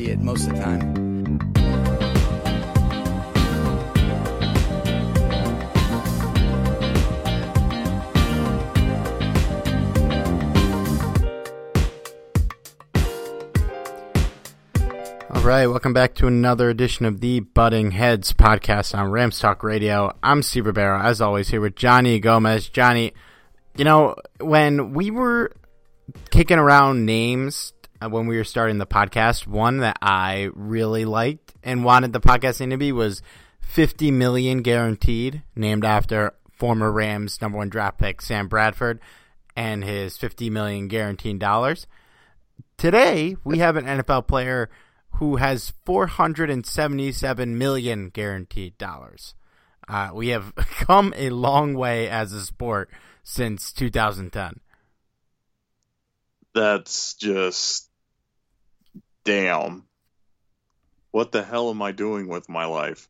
Idiot most of the time. All right, welcome back to another edition of the Butting Heads podcast on Rams Talk Radio. I'm Steve Ribeiro, as always, here with Johnny Gomez. Johnny, you know, when we were kicking around names when we were starting the podcast, one that I really liked and wanted the podcast name to be was 50 million guaranteed, named after former Rams number one draft pick Sam Bradford and his 50 million guaranteed dollars. Today, we have an NFL player who has 477 million guaranteed dollars. Uh, we have come a long way as a sport since 2010. That's just damn. What the hell am I doing with my life?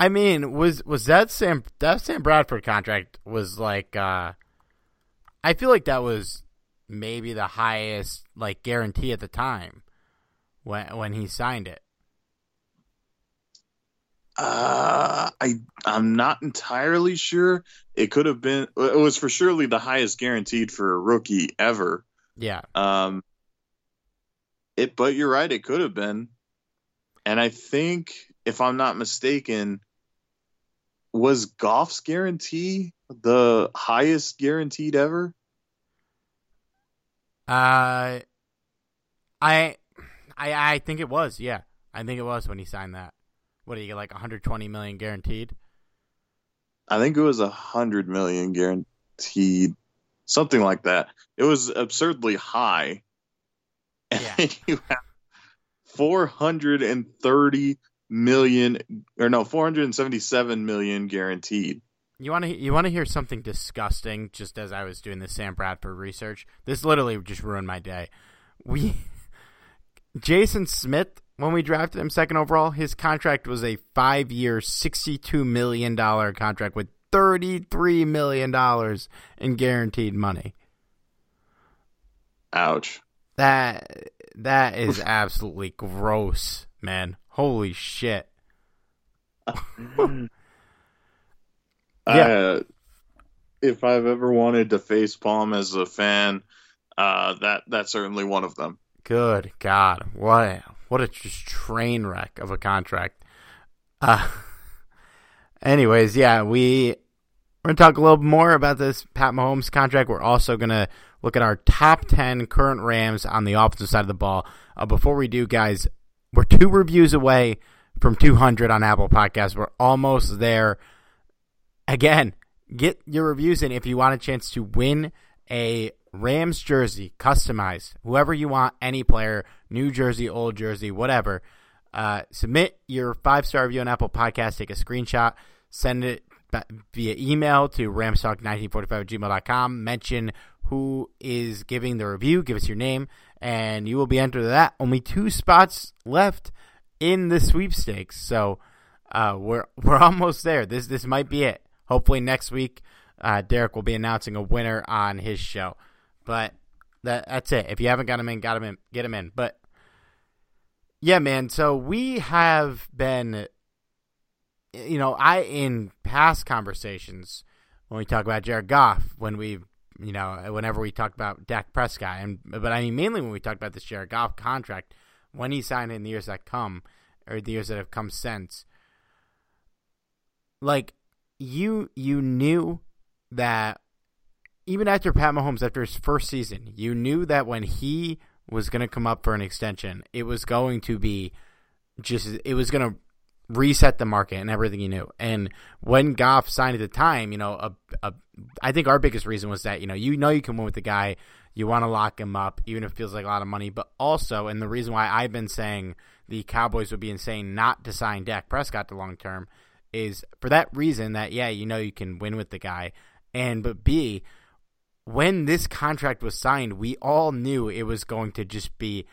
I mean, was was that Sam that Sam Bradford contract was like uh I feel like that was maybe the highest like guarantee at the time when when he signed it. Uh, I I'm not entirely sure. It could have been. It was for surely the highest guaranteed for a rookie ever. Yeah. Um. It, but you're right. It could have been, and I think if I'm not mistaken, was Goff's guarantee the highest guaranteed ever? Uh I I I think it was, yeah. I think it was when he signed that. What do you get like 120 million guaranteed? I think it was a hundred million guaranteed, something like that. It was absurdly high. Yeah. And you have four hundred and thirty million, or no, four hundred and seventy-seven million guaranteed. You want to you want to hear something disgusting? Just as I was doing the Sam Bradford research, this literally just ruined my day. We Jason Smith, when we drafted him second overall, his contract was a five-year, sixty-two million dollar contract with $33 million in guaranteed money. Ouch. That that is absolutely gross, man. Holy shit. yeah. Uh, if I've ever wanted to face palm as a fan, uh, that that's certainly one of them. Good God, what a, what a just train wreck of a contract. Uh, anyways, yeah, we we're gonna talk a little more about this Pat Mahomes contract. We're also gonna look at our top ten current Rams on the offensive side of the ball. Uh, before we do, guys, we're two reviews away from 200 on Apple Podcasts. We're almost there. Again, get your reviews in if you want a chance to win a Rams jersey, customized, whoever you want, any player, new jersey, old jersey, whatever. Uh, submit your five star review on Apple Podcasts. Take a screenshot, send it via email to ramstalk1945 gmail.com. Mention who is giving the review. Give us your name, and you will be entered that. Only two spots left in the sweepstakes, so uh, we're we're almost there. This this might be it. Hopefully next week, uh, Derek will be announcing a winner on his show. But that that's it. If you haven't got him in, got him in, get him in. But yeah, man. So we have been, you know, I in past conversations when we talk about Jared Goff, when we, you know, whenever we talk about Dak Prescott, and but I mean mainly when we talk about this Jared Goff contract, when he signed in the years that come or the years that have come since, like you you knew that even after Pat Mahomes, after his first season, you knew that when he was going to come up for an extension, it was going to be just, it was going to reset the market and everything you knew. And when Goff signed at the time, you know, a, a, I think our biggest reason was that, you know, you know you can win with the guy, you want to lock him up, even if it feels like a lot of money. But also, and the reason why I've been saying the Cowboys would be insane not to sign Dak Prescott to long term is for that reason that, yeah, you know you can win with the guy. And, but B, when this contract was signed, we all knew it was going to just be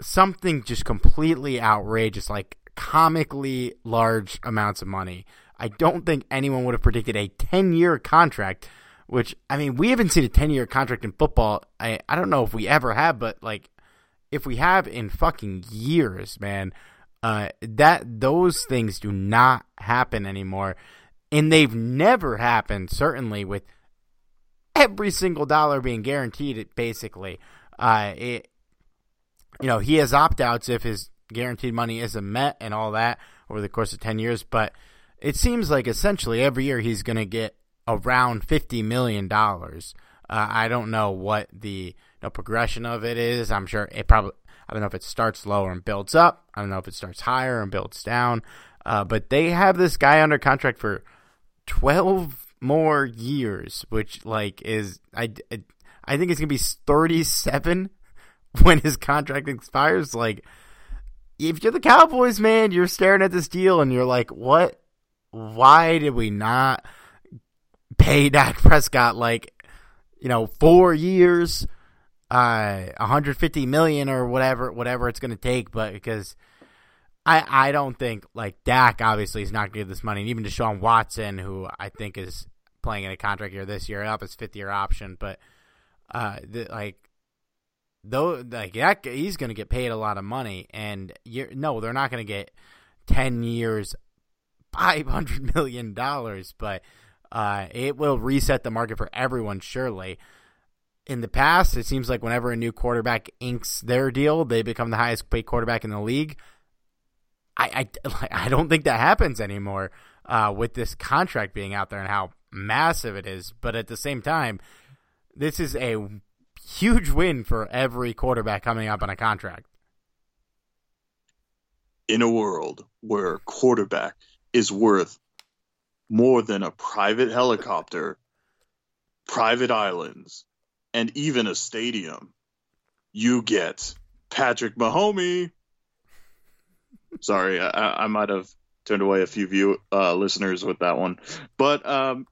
something just completely outrageous, like comically large amounts of money. I don't think anyone would have predicted a 10 year contract, which, I mean, we haven't seen a 10 year contract in football. I, I don't know if we ever have, but like, if we have in fucking years, man, uh, that those things do not happen anymore. And they've never happened, certainly with every single dollar being guaranteed. Basically, uh, it you know he has opt outs if his guaranteed money isn't met and all that over the course of ten years, but it seems like essentially every year he's going to get around fifty million dollars. Uh, I don't know what the you know, progression of it is. I'm sure it probably. I don't know if it starts lower and builds up. I don't know if it starts higher and builds down. Uh, but they have this guy under contract for twelve more years, which like is I I think it's gonna be 37 when his contract expires. Like, if you're the Cowboys, man, you're staring at this deal and you're like, what? Why did we not pay Dak Prescott like, you know, four years, uh, 150 million or whatever, whatever it's gonna take? But because I, I don't think like Dak obviously is not going to give this money, and even Deshaun Watson, who I think is playing in a contract year this year, up his fifth year option. But uh, the, like though, like that, he's going to get paid a lot of money, and you're, no, they're not going to get ten years, five hundred million dollars, but uh, it will reset the market for everyone, surely. In the past, it seems like whenever a new quarterback inks their deal, they become the highest paid quarterback in the league. I, I, I don't think that happens anymore uh, with this contract being out there and how massive it is, but at the same time, this is a huge win for every quarterback coming up on a contract. In a world where quarterback is worth more than a private helicopter, private islands, and even a stadium, you get Patrick Mahomes. Sorry, I, I might have turned away a few view uh, listeners with that one, but um,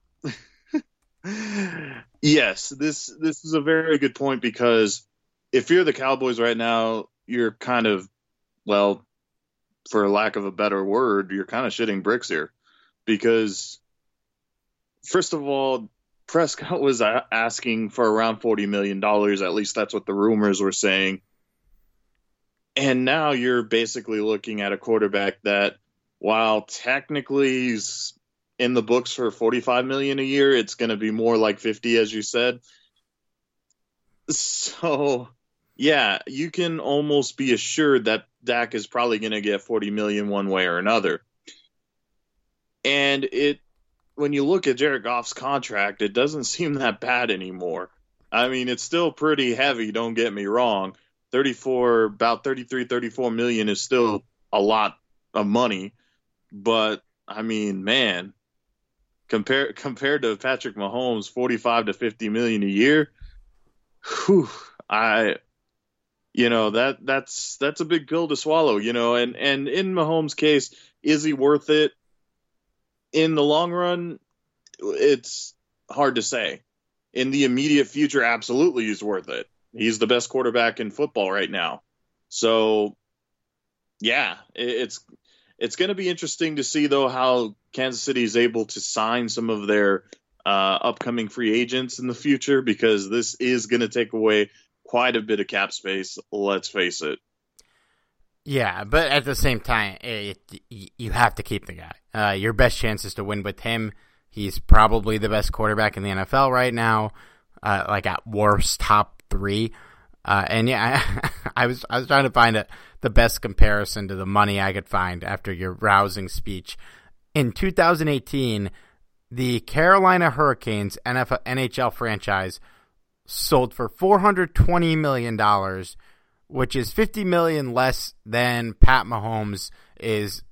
yes, this this is a very good point because if you're the Cowboys right now, you're kind of well, for lack of a better word, you're kind of shitting bricks here because first of all, Prescott was asking for around forty million dollars. At least that's what the rumors were saying. And now you're basically looking at a quarterback that, while technically he's in the books for 45 million a year, it's going to be more like 50, as you said. So, yeah, you can almost be assured that Dak is probably going to get 40 million one way or another. And it when you look at Jared Goff's contract, it doesn't seem that bad anymore. I mean, it's still pretty heavy, don't get me wrong. 34 about 33 34 million is still a lot of money, but I mean, man, compared compared to Patrick Mahomes 45 to 50 million a year, whew, I you know, that that's that's a big pill to swallow, you know, and and in Mahomes' case, is he worth it? in the long run, it's hard to say. In the immediate future, absolutely he's worth it. He's the best quarterback in football right now. So, yeah, it's it's going to be interesting to see though how Kansas City is able to sign some of their uh, upcoming free agents in the future because this is going to take away quite a bit of cap space. Let's face it. Yeah, but at the same time, it, you have to keep the guy. Uh, your best chance is to win with him. He's probably the best quarterback in the NFL right now, uh, like at worst top three. Uh, and yeah, I, I, was I was trying to find a, the best comparison to the money I could find after your rousing speech. In 2018, the Carolina Hurricanes NFL, NHL franchise sold for 420 million dollars which is 50 million less than Pat Mahomes is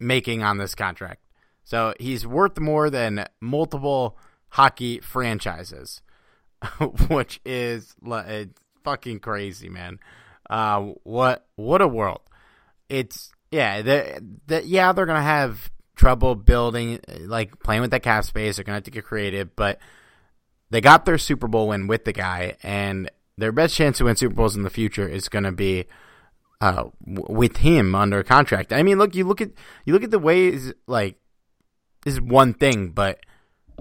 making on this contract. So he's worth more than multiple hockey franchises, which is fucking crazy, man. Uh, what what a world! It's yeah, that yeah, they're gonna have trouble building, like playing with that cap space. They're gonna have to get creative, but they got their Super Bowl win with the guy, and their best chance to win Super Bowls in the future is going to be uh, with him under contract. I mean, look, you look at you look at the ways like this is one thing, but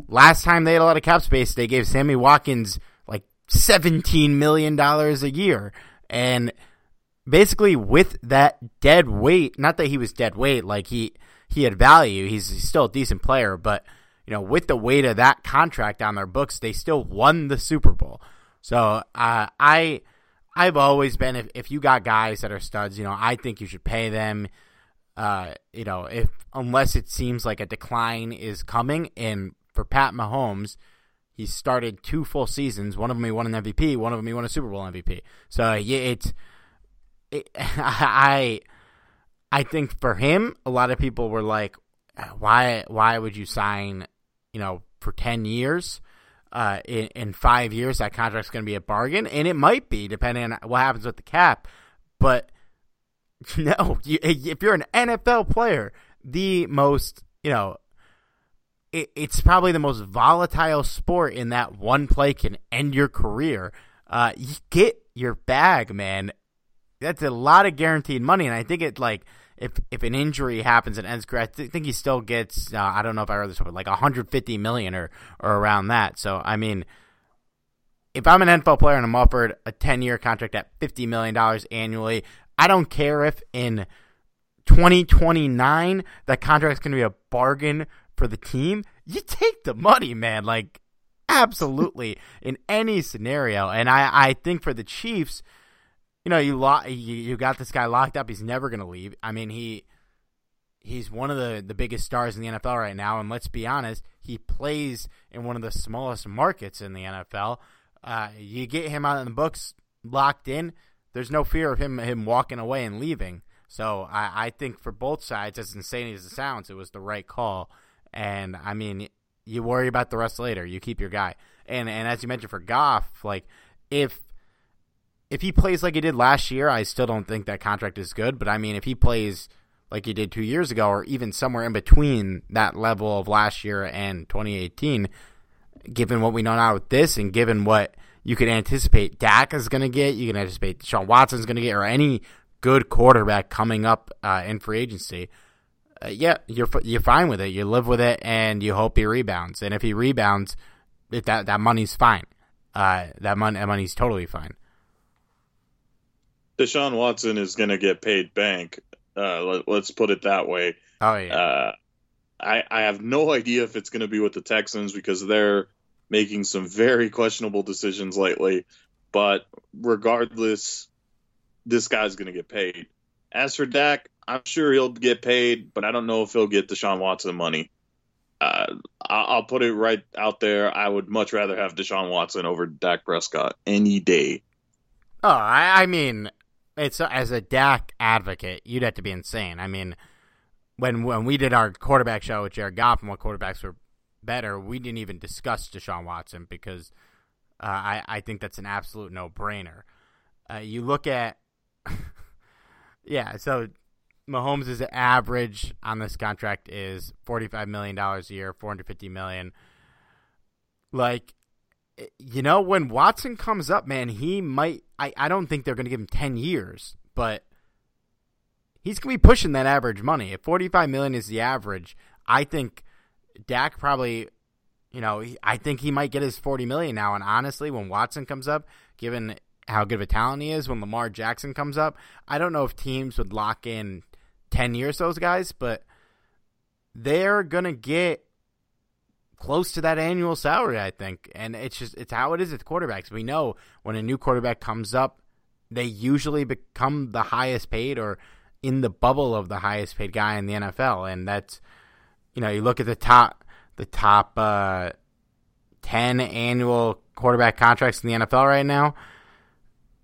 last time they had a lot of cap space, they gave Sammy Watkins like seventeen million dollars a year, and basically with that dead weight, not that he was dead weight, like he he had value. He's, he's still a decent player, but you know, with the weight of that contract on their books, they still won the Super Bowl. So uh, I I've always been if if you got guys that are studs, you know, I think you should pay them. Uh, you know, if unless it seems like a decline is coming, and for Pat Mahomes, he started two full seasons. One of them he won an MVP. One of them he won a Super Bowl MVP. So yeah, it's it, I I think for him, a lot of people were like, why why would you sign, you know, for ten years? uh, in, in five years that contract's going to be a bargain, and it might be depending on what happens with the cap. But no, you, if you're an NFL player, the most you know, it, it's probably the most volatile sport in that one play can end your career. Uh, you get your bag, man. That's a lot of guaranteed money, and I think it like if if an injury happens and ends career, I th- think he still gets. Uh, I don't know if I read this, but like 150 million or or around that. So I mean, if I'm an NFL player and I'm offered a 10 year contract at 50 million dollars annually, I don't care if in 2029 that contract's going to be a bargain for the team. You take the money, man. Like absolutely in any scenario, and I I think for the Chiefs you know, you lo- you, got this guy locked up. He's never going to leave. I mean, he he's one of the the biggest stars in the NFL right now, and let's be honest, he plays in one of the smallest markets in the NFL. Uh, you get him out in the books, locked in. There's no fear of him him walking away and leaving. So I, I think for both sides, as insane as it sounds, it was the right call. And I mean, you worry about the rest later. You keep your guy. And and as you mentioned for Goff, like if if he plays like he did last year, I still don't think that contract is good. But I mean, if he plays like he did two years ago, or even somewhere in between that level of last year and 2018, given what we know now with this, and given what you can anticipate Dak is going to get, you can anticipate Sean Watson's going to get, or any good quarterback coming up uh, in free agency. uh, yeah, you're you're fine with it. You live with it, and you hope he rebounds. And if he rebounds, it, that that money's fine. Uh, that money that money's totally fine. Deshaun Watson is going to get paid bank. Uh, let, us put it that way. Oh yeah. Uh, I I have no idea if it's going to be with the Texans because they're making some very questionable decisions lately. But regardless, this guy's going to get paid. As for Dak, I'm sure he'll get paid, but I don't know if he'll get Deshaun Watson money. Uh, I'll put it right out there. I would much rather have Deshaun Watson over Dak Prescott any day. Oh, I, I mean, it's as a Dak advocate, you'd have to be insane. I mean, when when we did our quarterback show with Jared Goff and what quarterbacks were better, we didn't even discuss Deshaun Watson because uh, I I think that's an absolute no brainer. Uh, you look at yeah, so Mahomes' average on this contract is $45 million a year, 450 million. Like, you know, when Watson comes up, man, he might. I, I don't think they're going to give him 10 years, but he's going to be pushing that average money. If 45 million is the average, I think Dak probably, you know, I think he might get his 40 million now. And honestly, when Watson comes up, given how good of a talent he is, when Lamar Jackson comes up, I don't know if teams would lock in 10 years those guys, but they're going to get close to that annual salary, I think. And it's just it's how it is with quarterbacks. We know when a new quarterback comes up, they usually become the highest paid or in the bubble of the highest paid guy in the NFL. And that's you know, you look at the top the top uh, 10 annual quarterback contracts in the NFL right now.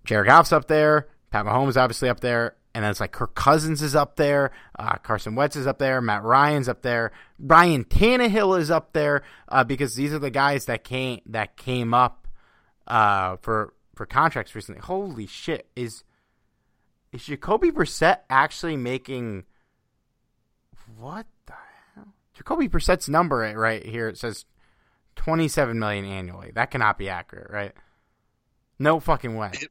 Jared Goff's up there, Pat Mahomes obviously up there, and it's like Kirk Cousins is up there, uh, Carson Wentz is up there, Matt Ryan's up there, Ryan Tannehill is up there uh, because these are the guys that came that came up uh, for for contracts recently. Holy shit! Is is Jacoby Brissett actually making what the hell? Jacoby Brissett's number right here it says twenty seven million annually. That cannot be accurate, right? No fucking way. It,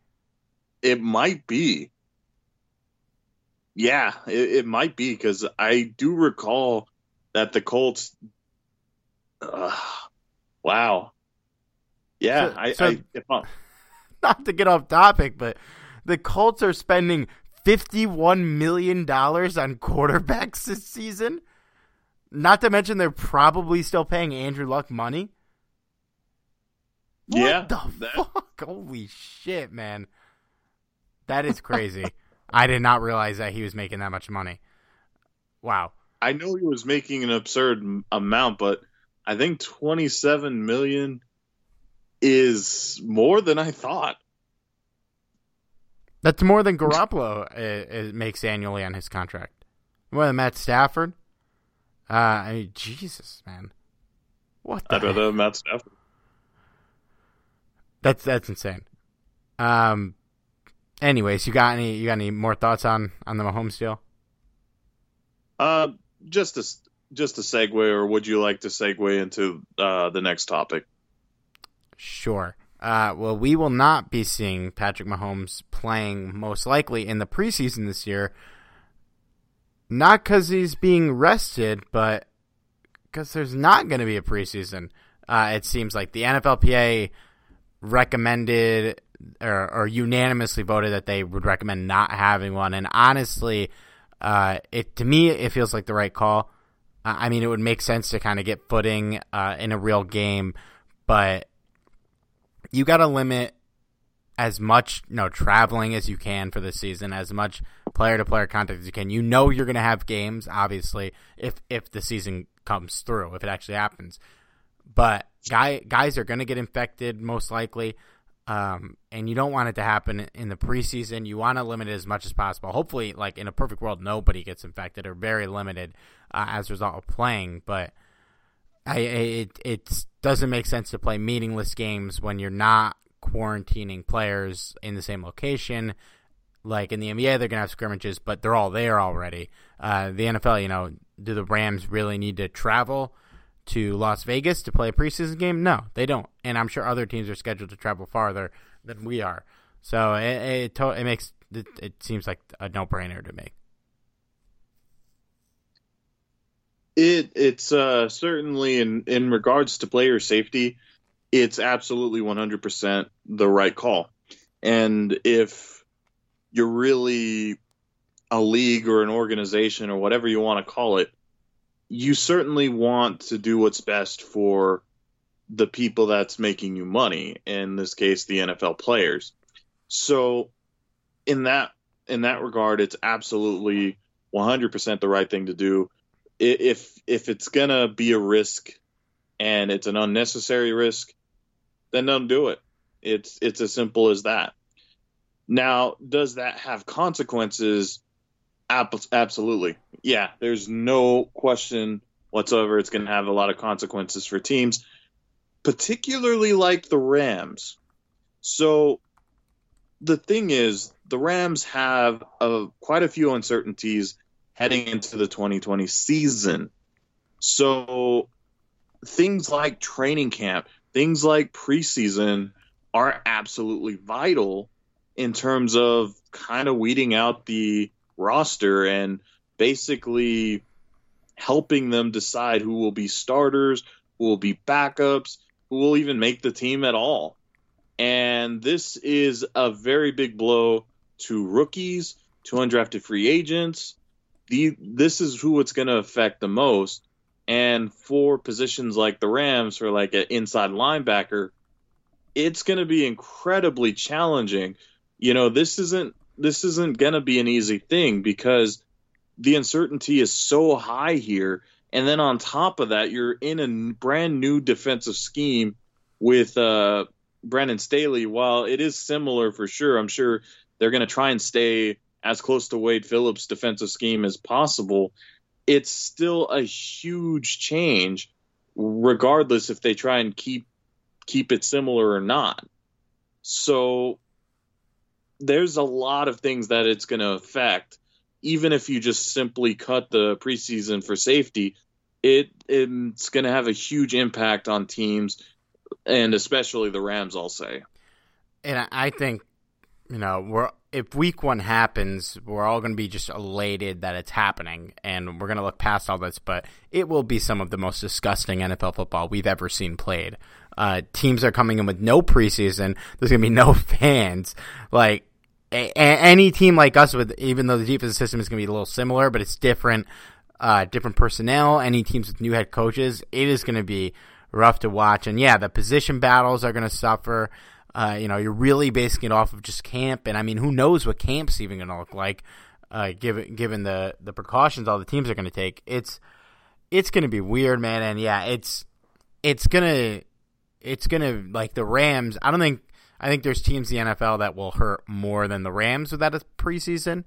it might be. Yeah, it, it might be because I do recall that the Colts. Uh, wow. Yeah, so, I, so, I not to get off topic, but the Colts are spending fifty-one million dollars on quarterbacks this season. Not to mention they're probably still paying Andrew Luck money. What yeah, the that... fuck? Holy shit, man! That is crazy. I did not realize that he was making that much money. Wow. I know he was making an absurd amount, but I think 27 million is more than I thought. That's more than Garoppolo uh, uh, makes annually on his contract. More than Matt Stafford. Uh, I mean, Jesus, man, what? I'd rather Matt Stafford. That's that's insane. Um, anyways, you got any you got any more thoughts on on the Mahomes deal? Uh, just a just a segue, or would you like to segue into uh, the next topic? Sure. Uh, well, we will not be seeing Patrick Mahomes playing most likely in the preseason this year. Not because he's being rested, but because there's not going to be a preseason. Uh, it seems like the NFLPA recommended or, or, unanimously voted that they would recommend not having one. And honestly, uh, it to me it feels like the right call. I mean, it would make sense to kind of get footing uh, in a real game, but you got to limit as much you know traveling as you can for the season, as much player to player contact as you can. You know you're going to have games, obviously, if if the season comes through, if it actually happens. But guy guys are going to get infected most likely. Um, and you don't want it to happen in the preseason. You want to limit it as much as possible. Hopefully, like in a perfect world, nobody gets infected or very limited uh, as a result of playing. But I, it it doesn't make sense to play meaningless games when you're not quarantining players in the same location. Like in the NBA, they're gonna have scrimmages, but they're all there already. Uh, the NFL, you know, do the Rams really need to travel? To Las Vegas to play a preseason game? No, they don't. And I'm sure other teams are scheduled to travel farther than we are. So it it, it makes it, it seems like a no brainer to me. It it's uh, certainly in in regards to player safety, it's absolutely 100% the right call. And if you're really a league or an organization or whatever you want to call it, you certainly want to do what's best for the people that's making you money, in this case the NFL players. So in that in that regard it's absolutely 100% the right thing to do. If if it's going to be a risk and it's an unnecessary risk, then don't do it. It's it's as simple as that. Now, does that have consequences? Absolutely. Yeah, there's no question whatsoever it's going to have a lot of consequences for teams, particularly like the Rams. So the thing is, the Rams have a, quite a few uncertainties heading into the 2020 season. So things like training camp, things like preseason are absolutely vital in terms of kind of weeding out the roster and basically helping them decide who will be starters, who will be backups, who will even make the team at all. And this is a very big blow to rookies, to undrafted free agents. The, this is who it's going to affect the most. And for positions like the Rams, for like an inside linebacker, it's going to be incredibly challenging. You know, this isn't this isn't going to be an easy thing because the uncertainty is so high here. And then on top of that, you're in a brand new defensive scheme with uh, Brandon Staley. While it is similar for sure, I'm sure they're going to try and stay as close to Wade Phillips' defensive scheme as possible. It's still a huge change, regardless if they try and keep keep it similar or not. So there's a lot of things that it's going to affect. Even if you just simply cut the preseason for safety, it it's going to have a huge impact on teams, and especially the Rams. I'll say. And I think, you know, we're if week one happens, we're all going to be just elated that it's happening, and we're going to look past all this. But it will be some of the most disgusting NFL football we've ever seen played. Uh, teams are coming in with no preseason. There's going to be no fans. Like a- any team like us, with even though the defensive system is going to be a little similar, but it's different, uh, different personnel. Any teams with new head coaches, it is going to be rough to watch. And yeah, the position battles are going to suffer. Uh, you know, you're really basing it off of just camp, and I mean, who knows what camp's even going to look like, uh, given given the the precautions all the teams are going to take. It's it's going to be weird, man. And yeah, it's it's gonna it's gonna like the Rams. I don't think I think there's teams in the NFL that will hurt more than the Rams without a preseason.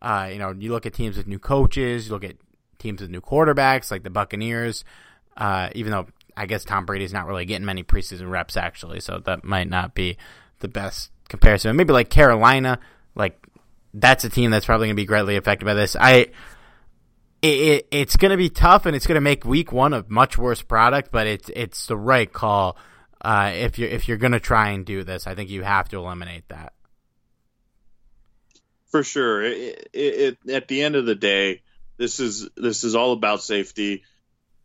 Uh, you know, you look at teams with new coaches, you look at teams with new quarterbacks, like the Buccaneers. Uh, even though I guess Tom Brady's not really getting many preseason reps actually, so that might not be the best comparison. Maybe like Carolina, like that's a team that's probably going to be greatly affected by this. I it, it, it's going to be tough and it's going to make week one a much worse product, but it's it's the right call uh, if you're if you're going to try and do this, I think you have to eliminate that. For sure. It, it, it, at the end of the day, this is this is all about safety.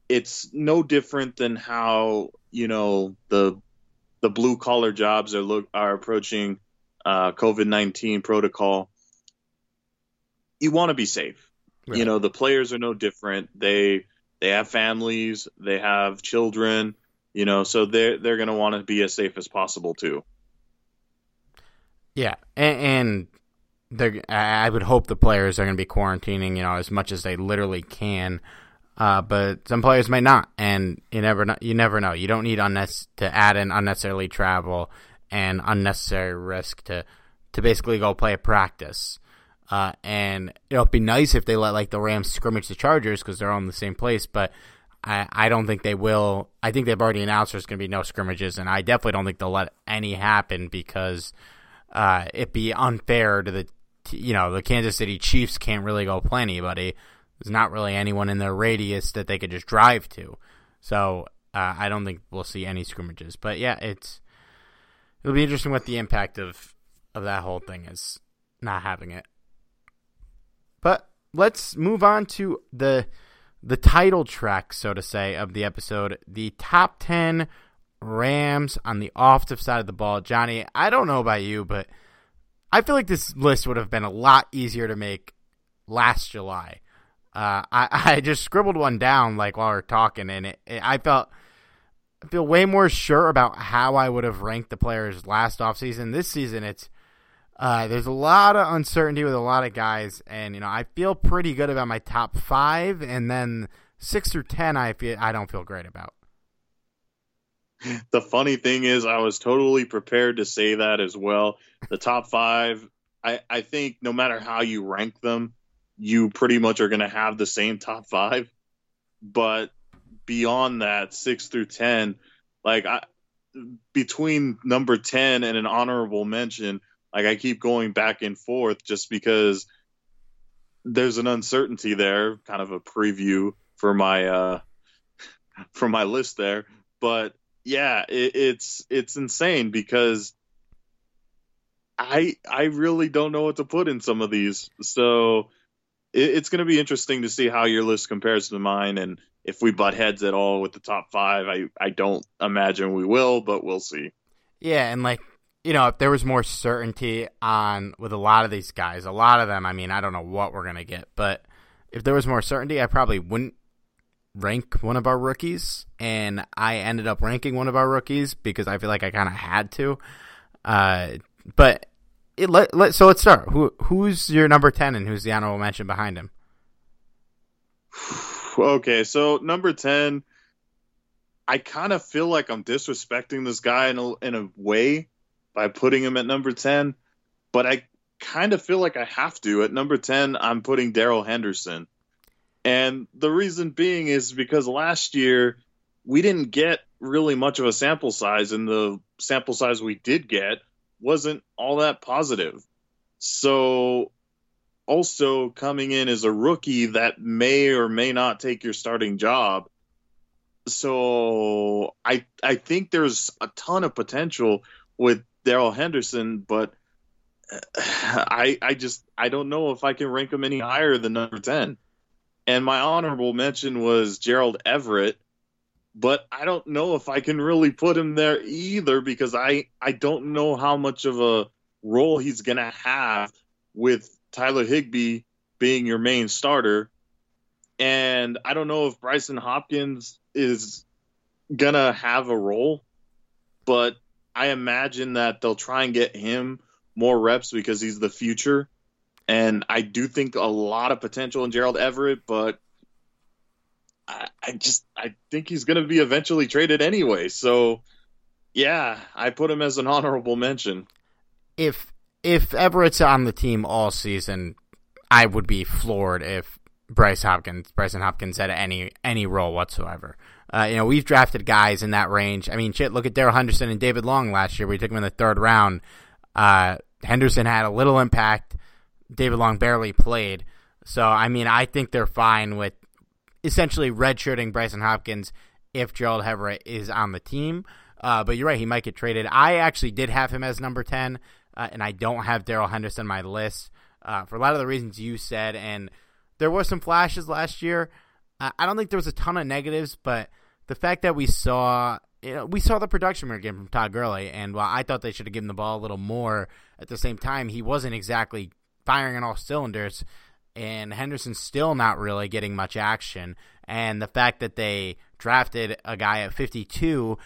It's no different than how you know the the blue collar jobs are look are approaching uh, COVID nineteen protocol. You want to be safe. Right. You know the players are no different. They they have families. They have children you know, so they're they're going to want to be as safe as possible too. Yeah, and, and I would hope the players are going to be quarantining, you know, as much as they literally can. Uh, but some players may not, and you never know. You never know. You don't need unnecess- to add in unnecessarily travel and unnecessary risk to to basically go play a practice. Uh, and it'll be nice if they let like the Rams scrimmage the Chargers because they're all in the same place. But I, I don't think they will. I think they've already announced there's going to be no scrimmages, and I definitely don't think they'll let any happen because uh, it'd be unfair to the you know the Kansas City Chiefs can't really go play anybody. There's not really anyone in their radius that they could just drive to, so uh, I don't think we'll see any scrimmages. But yeah, it's it'll be interesting what the impact of of that whole thing is not having it. But let's move on to the the title track, so to say, of the episode, the top 10 Rams on the offensive side of the ball. Johnny, I don't know about you, but I feel like this list would have been a lot easier to make last July. Uh, I, I just scribbled one down like while we are talking, and it, it, I felt I feel way more sure about how I would have ranked the players last offseason. This season, it's uh, there's a lot of uncertainty with a lot of guys, and you know I feel pretty good about my top five, and then six through ten, I feel I don't feel great about. The funny thing is, I was totally prepared to say that as well. The top five, I, I think no matter how you rank them, you pretty much are going to have the same top five. But beyond that, six through 10, like I, between number 10 and an honorable mention, like I keep going back and forth just because there's an uncertainty there, kind of a preview for my, uh, for my list there. But yeah, it, it's, it's insane because I, I really don't know what to put in some of these. So, it's going to be interesting to see how your list compares to mine and if we butt heads at all with the top five. I, I don't imagine we will, but we'll see. Yeah, and like you know, if there was more certainty on with a lot of these guys, a lot of them, I mean, I don't know what we're gonna get, but if there was more certainty, I probably wouldn't rank one of our rookies, and I ended up ranking one of our rookies because I feel like I kind of had to. Uh, but it, let, let, so let's start. Who who's your number ten, and who's the honorable mention behind him? Okay, so number ten, I kind of feel like I'm disrespecting this guy in a in a way by putting him at number ten, but I kind of feel like I have to. At number ten, I'm putting Darrell Henderson, and the reason being is because last year we didn't get really much of a sample size, and the sample size we did get wasn't all that positive. So, also coming in as a rookie that may or may not take your starting job. So, I I think there's a ton of potential with Darrell Henderson, but I I just I don't know if I can rank him any higher than number 10. And my honorable mention was Gerald Everett, but I don't know if I can really put him there either because I I don't know how much of a role he's to have with Tyler Higbee being your main starter. And I don't know if Brycen Hopkins is to have a role, but I imagine that they'll try and get him more reps because he's the future. And I do think a lot of potential in Gerald Everett, but I, I just I think he's going to be eventually traded anyway. So yeah, I put him as an honorable mention. If if Everett's on the team all season, I would be floored if Bryce Hopkins, Brycen Hopkins had any any role whatsoever. Uh, you know, we've drafted guys in that range. I mean, shit, look at Darrell Henderson and David Long last year. We took them in the third round. Uh, Henderson had a little impact. David Long barely played. So, I mean, I think they're fine with essentially redshirting Brycen Hopkins if Gerald Everett is on the team. Uh, but you're right, he might get traded. I actually did have him as number 10, uh, and I don't have Darrell Henderson on my list uh, for a lot of the reasons you said. And there were some flashes last year. I don't think there was a ton of negatives, but the fact that we saw you know, we saw the production again from Todd Gurley, and while I thought they should have given the ball a little more, at the same time, he wasn't exactly firing on all cylinders and Henderson's still not really getting much action. And the fact that they drafted a guy at 52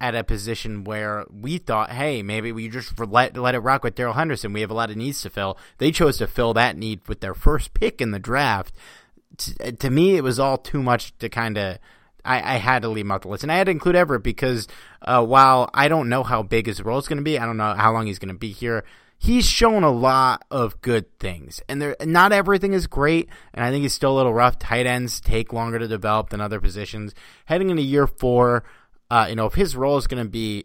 at a position where we thought, hey, maybe we just let let it rock with Darrell Henderson. We have a lot of needs to fill. They chose to fill that need with their first pick in the draft. To, to me, it was all too much to kind of. I, I, had to leave him out the list, and I had to include Everett because uh, while I don't know how big his role is going to be, I don't know how long he's going to be here he's shown a lot of good things, and there not everything is great, and I think he's still a little rough. Tight ends take longer to develop than other positions. Heading into year four, uh, you know, if his role is going to be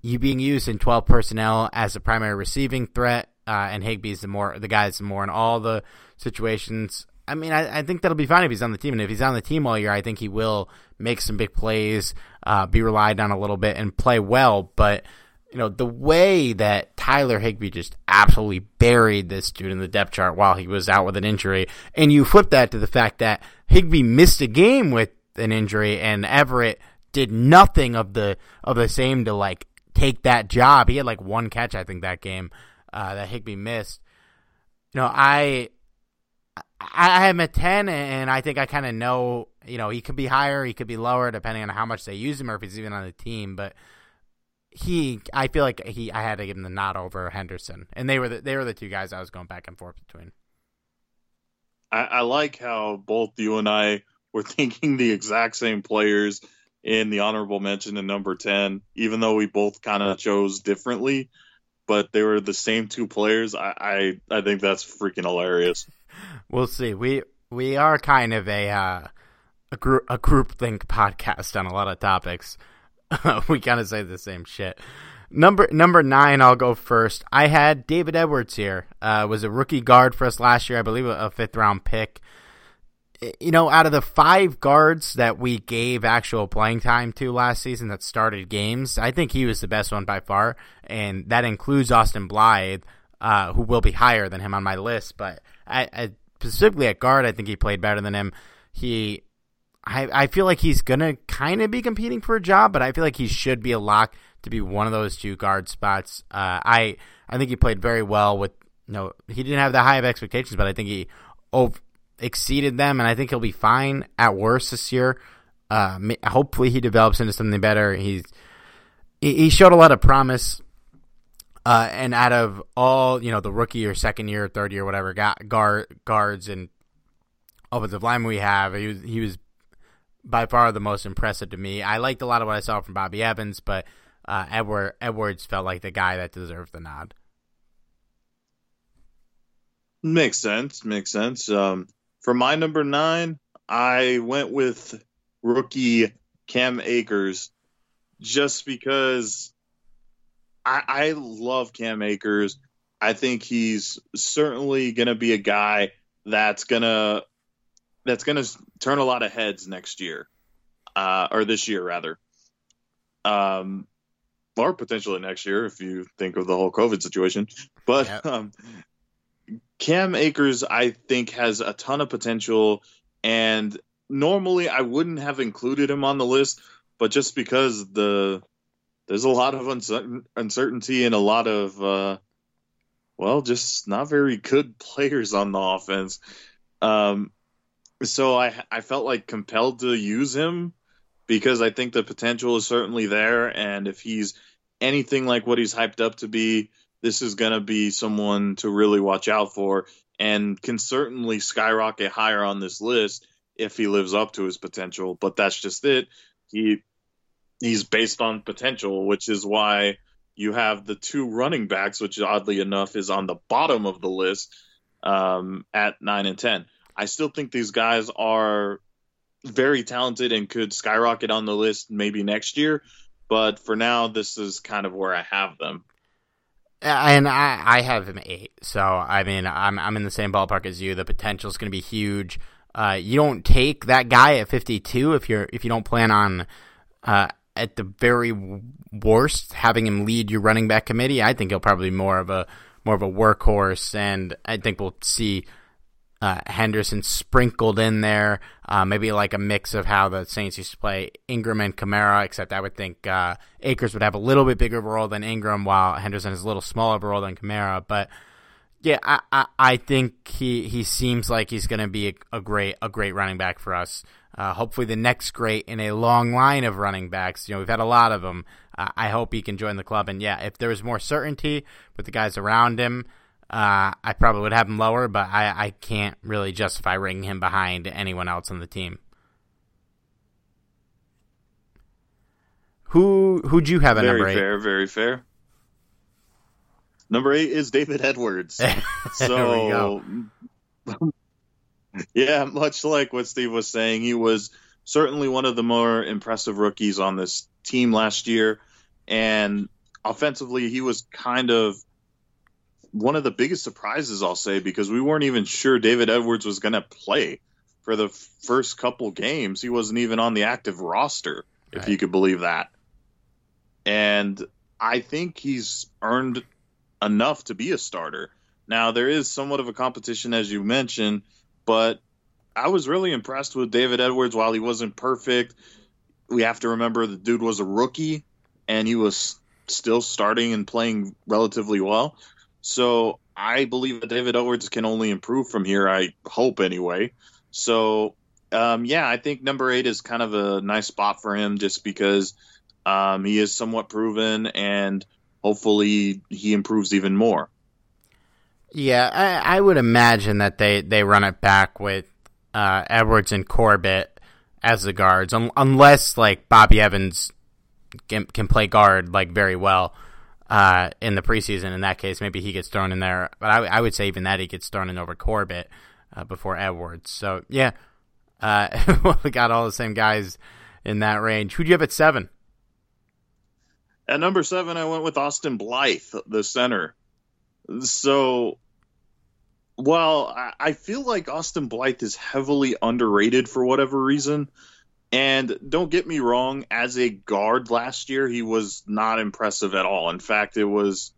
you being used in 12 personnel as a primary receiving threat, uh, and Higbee's the more the guy's more in all the situations. I mean, I, I, think that'll be fine if he's on the team, and if he's on the team all year, I think he will make some big plays, uh, be relied on a little bit, and play well. But you know, the way that Tyler Higbee just absolutely buried this dude in the depth chart while he was out with an injury. And you flip that to the fact that Higbee missed a game with an injury and Everett did nothing of the of the same to like take that job. He had like one catch, I think, that game uh, that Higbee missed. You know, I I am at ten, and I think I kind of know. You know, he could be higher, he could be lower, depending on how much they use him or if he's even on the team. But he, I feel like he, I had to give him the nod over Henderson, and they were the, they were the two guys I was going back and forth between. I, I like how both you and I were thinking the exact same players in the honorable mention in number 10, even though we both kind of chose differently, but they were the same two players. I, I, I think that's freaking hilarious. We'll see. We we are kind of a uh, a group a group think podcast on a lot of topics. we kind of say the same shit. Number number nine, I'll go first. I had David Edwards here. Uh, was a rookie guard for us last year, I believe, a fifth round pick you know, out of the five guards that we gave actual playing time to last season that started games, I think he was the best one by far, and that includes Austin Blythe, uh, who will be higher than him on my list. But I, specifically at guard, I think he played better than him. He, I, I feel like he's gonna kind of be competing for a job, but I feel like he should be a lock to be one of those two guard spots. Uh, I, I think he played very well with. Know, he didn't have that high of expectations, but I think he over exceeded them, and I think he'll be fine at worst this year. Uh, hopefully, he develops into something better. He's he showed a lot of promise. Uh, and out of all, you know, the rookie or second year, third year, whatever, guard guards and offensive linemen we have, he was he was by far the most impressive to me. I liked a lot of what I saw from Bobby Evans, but uh, Edward Edwards felt like the guy that deserved the nod. Makes sense. Makes sense. Um, for my number nine, I went with rookie Cam Akers just because I, I love Cam Akers. I think he's certainly going to be a guy that's going to that's going to turn a lot of heads next year, uh, or this year rather, um, or potentially next year if you think of the whole COVID situation. But yep. um, Cam Akers, I think, has a ton of potential, and normally I wouldn't have included him on the list, but just because the there's a lot of uncertain, uncertainty and a lot of uh, well, just not very good players on the offense. Um, so I I felt like compelled to use him because I think the potential is certainly there, and if he's anything like what he's hyped up to be, this is going to be someone to really watch out for and can certainly skyrocket higher on this list if he lives up to his potential. But that's just it. He he's based on potential, which is why you have the two running backs, which oddly enough is on the bottom of the list um, at nine and ten. I still think these guys are very talented and could skyrocket on the list maybe next year. But for now, this is kind of where I have them and I, I have him eight. So I mean, I'm I'm in the same ballpark as you. The potential is going to be huge. Uh, you don't take that guy at 52 if you're if you don't plan on, uh, at the very worst, having him lead your running back committee. I think he'll probably be more of a more of a workhorse, and I think we'll see uh, Henderson sprinkled in there, uh, maybe like a mix of how the Saints used to play Ingram and Kamara, except I would think uh, Akers would have a little bit bigger role than Ingram, while Henderson is a little smaller role than Kamara. But yeah, I, I, I think he, he seems like he's going to be a, a, great a great running back for us. Uh, hopefully, the next great in a long line of running backs. You know, we've had a lot of them. Uh, I hope he can join the club. And yeah, if there was more certainty with the guys around him. Uh, I probably would have him lower, but I, I can't really justify ranking him behind anyone else on the team. Who who'd you have at very number eight? Very fair, very fair. Number eight is David Edwards. so, yeah, much like what Steve was saying, he was certainly one of the more impressive rookies on this team last year, and offensively, he was kind of one of the biggest surprises, I'll say, because we weren't even sure David Edwards was going to play for the first couple games. He wasn't even on the active roster, if you could believe that. And I think he's earned enough to be a starter. Now there is somewhat of a competition as you mentioned, but I was really impressed with David Edwards while he wasn't perfect. We have to remember the dude was a rookie and he was still starting and playing relatively well. So I believe that David Edwards can only improve from here. I hope anyway. So um, yeah, I think number eight is kind of a nice spot for him just because um, he is somewhat proven and hopefully he improves even more. Yeah, I, I would imagine that they, they run it back with uh, Edwards and Corbett as the guards, un- unless like Bobby Evans can, can play guard like very well uh, in the preseason. In that case, maybe he gets thrown in there. But I, I would say even that he gets thrown in over Corbett uh, before Edwards. So yeah, uh, we got all the same guys in that range. Who'd you have at seven? At number seven, I went with Austin Blythe, the center. So, while I feel like Austin Blythe is heavily underrated for whatever reason, and don't get me wrong, as a guard last year, he was not impressive at all. In fact, it was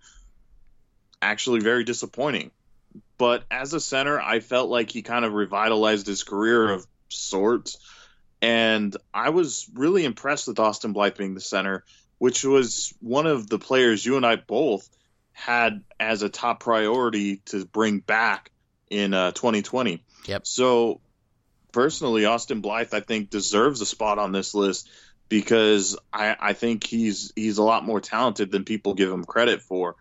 actually very disappointing. But as a center, I felt like he kind of revitalized his career of sorts. And I was really impressed with Austin Blythe being the center, which was one of the players you and I both had as a top priority to bring back in uh, 2020. Yep. So personally, Austin Blythe, I think, deserves a spot on this list because I, I think he's he's a lot more talented than people give him credit for.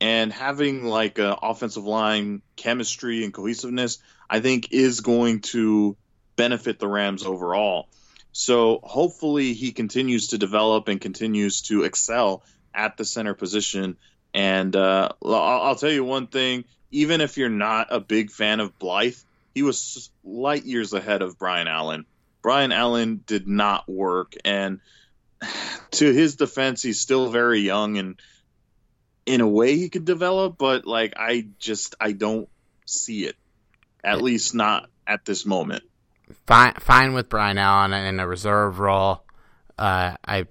And having like a offensive line chemistry and cohesiveness, I think, is going to benefit the Rams overall. So hopefully he continues to develop and continues to excel at the center position. And uh, I'll tell you one thing: even if you're not a big fan of Blythe, he was light years ahead of Brian Allen. Brian Allen did not work, and to his defense, he's still very young, and in a way he could develop, but like I just I don't see it, at least not at this moment fine, fine with Brian Allen in a reserve role. Uh, I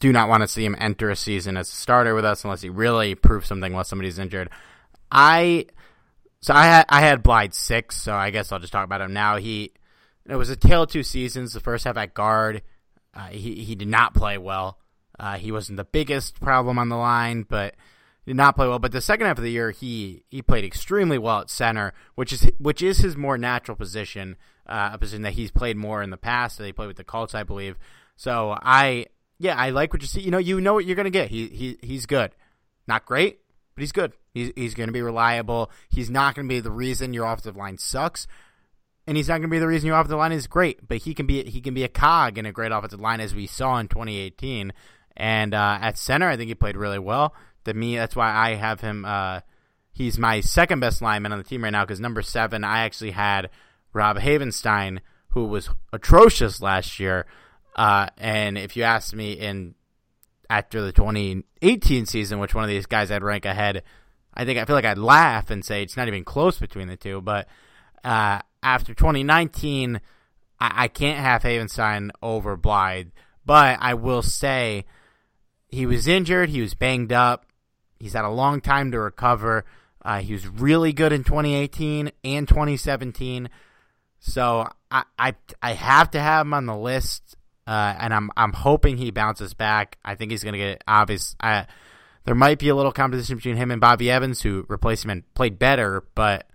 do not want to see him enter a season as a starter with us unless he really proves something while somebody's injured. I so I had I had Blythe six, so I guess I'll just talk about him now. He it was a tale of two seasons. The first half at guard, uh, he he did not play well. Uh, he wasn't the biggest problem on the line, but did not play well. But the second half of the year, he he played extremely well at center, which is which is his more natural position uh, a position that he's played more in the past. They played with the Colts, I believe. So I, yeah, I like what you see. You know, you know what you're gonna get. He he he's good, not great, but he's good. He's he's gonna be reliable. He's not gonna be the reason your offensive line sucks, and he's not gonna be the reason your offensive line is great. But he can be he can be a cog in a great offensive line as we saw in 2018. And uh, at center, I think he played really well. To me, that's why I have him. Uh, he's my second best lineman on the team right now because number seven, I actually had Rob Havenstein, who was atrocious last year. Uh, and if you asked me in after the 2018 season, which one of these guys I'd rank ahead, I think I feel like I'd laugh and say it's not even close between the two. But uh, after 2019, I-, I can't have Havenstein over Blythe. But I will say he was injured, he was banged up, he's had a long time to recover. Uh, he was really good in 2018 and 2017. So I, I, I have to have him on the list, uh, and I'm I'm hoping he bounces back. I think he's going to get obvious. I, there might be a little competition between him and Bobby Evans, who replaced him and played better, but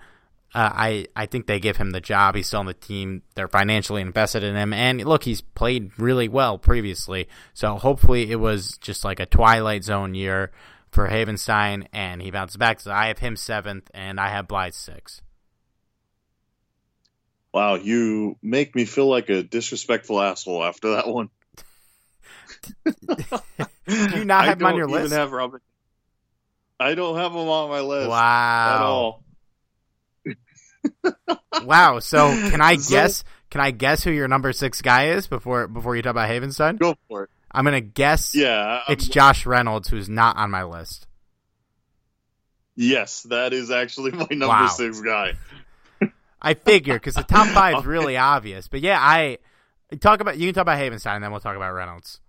uh, I I think they give him the job. He's still on the team. They're financially invested in him, and look, he's played really well previously. So hopefully, it was just like a twilight zone year for Havenstein, and he bounces back. So I have him seventh, and I have Blythe six. Wow, you make me feel like a disrespectful asshole after that one. Do you not have him on your list? Have Robin. I don't have him on my list. Wow. At all. wow. So can I so, guess? Can I guess who your number six guy is before before you talk about Havenstein? Go for it. I'm gonna guess. Yeah, it's I'm, Josh Reynolds who's not on my list. Yes, that is actually my number wow. six guy. I figure because the top five is really obvious. But yeah, I talk about you can talk about Havenstein, and then we'll talk about Reynolds.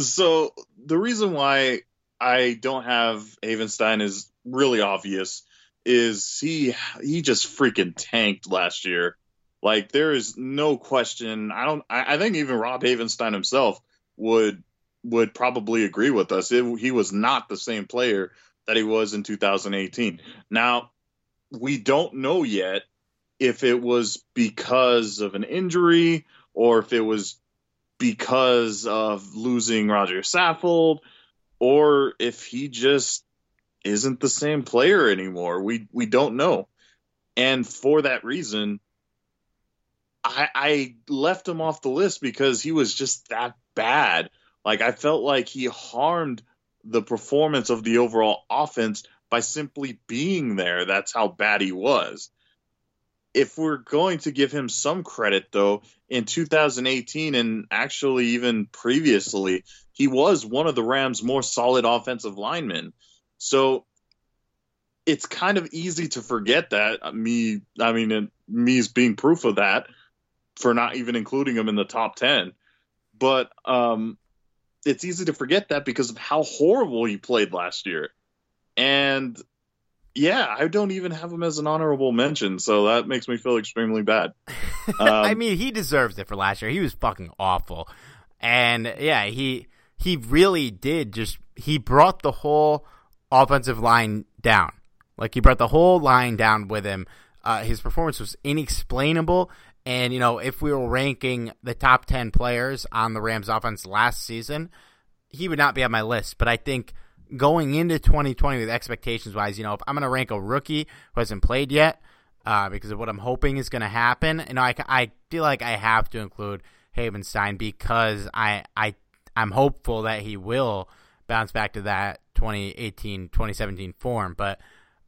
So the reason why I don't have Havenstein is really obvious. Is he he just freaking tanked last year? Like there is no question. I don't. I, I think even Rob Havenstein himself would would probably agree with us. It, he was not the same player that he was in 2018. Now we don't know yet if it was because of an injury or if it was because of losing Roger Saffold or if he just isn't the same player anymore. We we don't know. And for that reason, I, I left him off the list because he was just that bad. Like I felt like he harmed the performance of the overall offense by simply being there. That's how bad he was. If we're going to give him some credit, though, in 2018 and actually even previously, he was one of the Rams' more solid offensive linemen. So it's kind of easy to forget that. Me, I mean, me's being proof of that for not even including him in the top 10. But um, it's easy to forget that because of how horrible he played last year. And yeah, I don't even have him as an honorable mention, so that makes me feel extremely bad. Um, I mean, he deserves it for last year. He was fucking awful, and yeah, he he really did just he brought the whole offensive line down. Like he brought the whole line down with him. Uh, his performance was inexplainable, and you know, if we were ranking the top ten players on the Rams offense last season, he would not be on my list. But I think going into 2020 with expectations wise, you know, if I'm going to rank a rookie who hasn't played yet, uh, because of what I'm hoping is going to happen, you know, I, I feel like I have to include Havenstein because I, I, I'm hopeful that he will bounce back to that 2018, 2017 form. But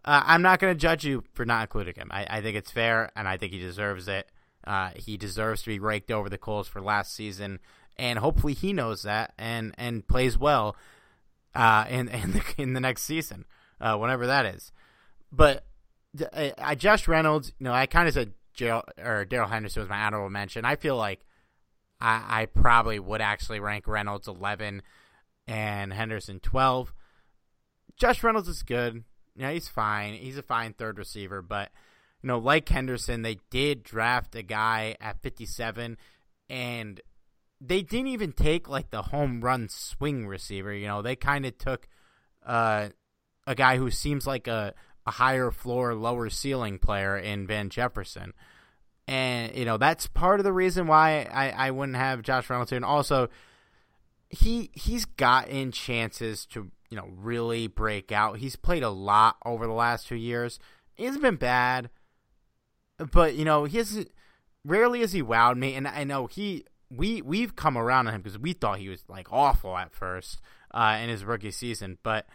uh, I'm not going to judge you for not including him. I, I think it's fair, and I think he deserves it. Uh, he deserves to be raked over the coals for last season, and hopefully he knows that and and plays well uh, in in the, in the next season, uh, whenever that is. But I, I Josh Reynolds, you know, I kind of said or Darrell Henderson was my honorable mention. I feel like I, I probably would actually rank Reynolds eleven and Henderson twelve. Josh Reynolds is good. Yeah, he's fine. He's a fine third receiver, but you know, like Henderson, they did draft a guy at 57 and they didn't even take like the home run swing receiver. You know, they kind of took uh, a guy who seems like a, a higher floor, lower ceiling player in Van Jefferson. And, you know, that's part of the reason why I, I wouldn't have Josh Reynolds. And also, he he's gotten chances to, you know, really break out. He's played a lot over the last two years. He hasn't been bad, but, you know, he hasn't rarely has he wowed me. And I know he we we've come around on him because we thought he was like awful at first uh, in his rookie season, but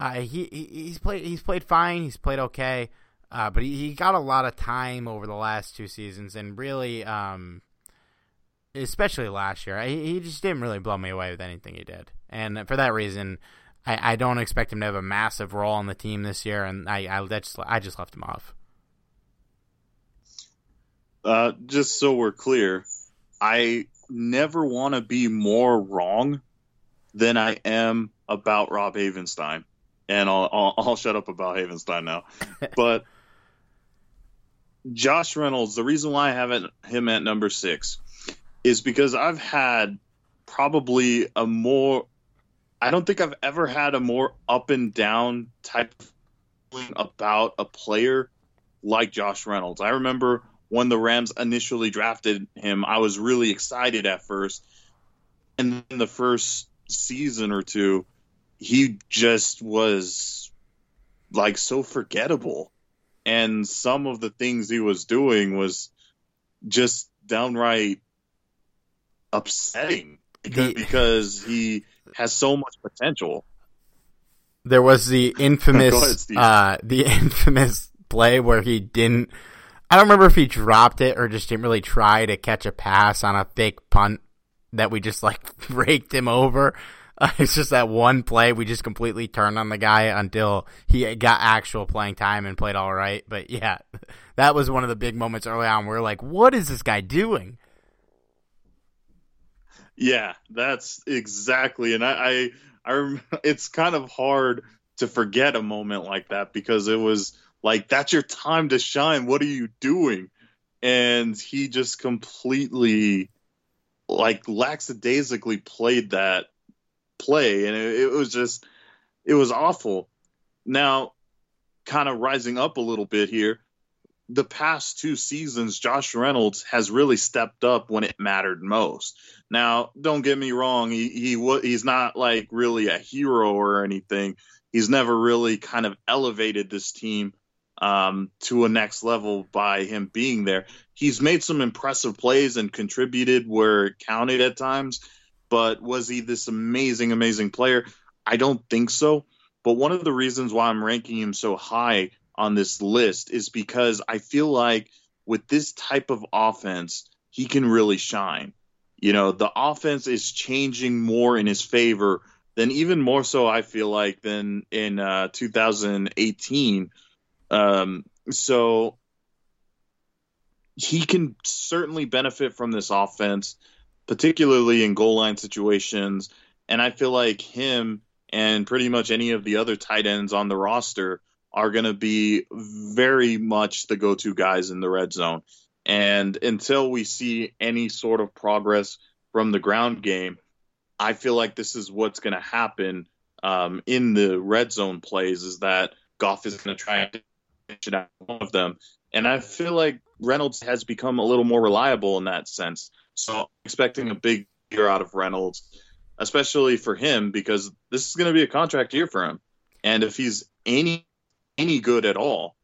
uh, he, he's played he's played fine. He's played okay, uh, but he, he got a lot of time over the last two seasons, and really, um, especially last year, he, he just didn't really blow me away with anything he did, and for that reason. I, I don't expect him to have a massive role on the team this year, and I I just I just left him off. Uh, just so we're clear, I never want to be more wrong than I am about Rob Havenstein. And I'll, I'll, I'll shut up about Havenstein now. but Josh Reynolds, the reason why I have him at number six is because I've had probably a more, I don't think I've ever had a more up and down type of about a player like Josh Reynolds. I remember when the Rams initially drafted him, I was really excited at first. And then the first season or two, he just was like so forgettable. And some of the things he was doing was just downright upsetting because, because he has so much potential. There was the infamous ahead, uh, the infamous play where he didn't I don't remember if he dropped it or just didn't really try to catch a pass on a fake punt that we just like raked him over. Uh, it's just that one play we just completely turned on the guy until he got actual playing time and played all right. But yeah, that was one of the big moments early on. Where we're like, what is this guy doing? Yeah, that's exactly. And I, I I it's kind of hard to forget a moment like that because it was like that's your time to shine. What are you doing? And he just completely like lackadaisically played that play and it, it was just it was awful. Now, kind of rising up a little bit here, the past two seasons, Josh Reynolds has really stepped up when it mattered most. Now, don't get me wrong; he he he's not like really a hero or anything. He's never really kind of elevated this team um, to a next level by him being there. He's made some impressive plays and contributed where it counted at times, but was he this amazing, amazing player? I don't think so. But one of the reasons why I'm ranking him so high on this list is because I feel like with this type of offense, he can really shine. You know, the offense is changing more in his favor than even more so, I feel like, than in uh, 2018. Um, so he can certainly benefit from this offense, particularly in goal line situations. And I feel like him and pretty much any of the other tight ends on the roster are going to be very much the go-to guys in the red zone. And until we see any sort of progress from the ground game, I feel like this is what's going to happen um, in the red zone plays. Is that Goff is going to try and out one of them, and I feel like Reynolds has become a little more reliable in that sense. So I'm expecting a big year out of Reynolds, especially for him because this is going to be a contract year for him. And if he's any any good at all,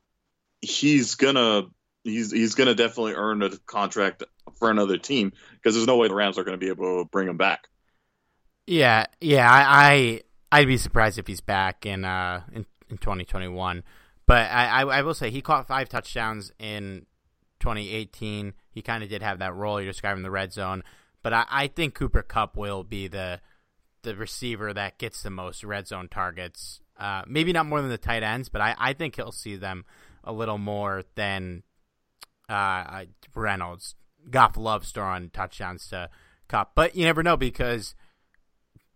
he's gonna he's he's gonna definitely earn a contract for another team because there's no way the Rams are going to be able to bring him back. Yeah, yeah, I, I would be surprised if he's back in uh in, in 2021. But I, I, I will say he caught five touchdowns in 2018. He kind of did have that role you're describing the red zone. But I, I think Cooper Kupp will be the the receiver that gets the most red zone targets uh, maybe not more than the tight ends, but I, I think he'll see them a little more than uh, Reynolds. Goff loves throwing touchdowns to Kupp, but you never know because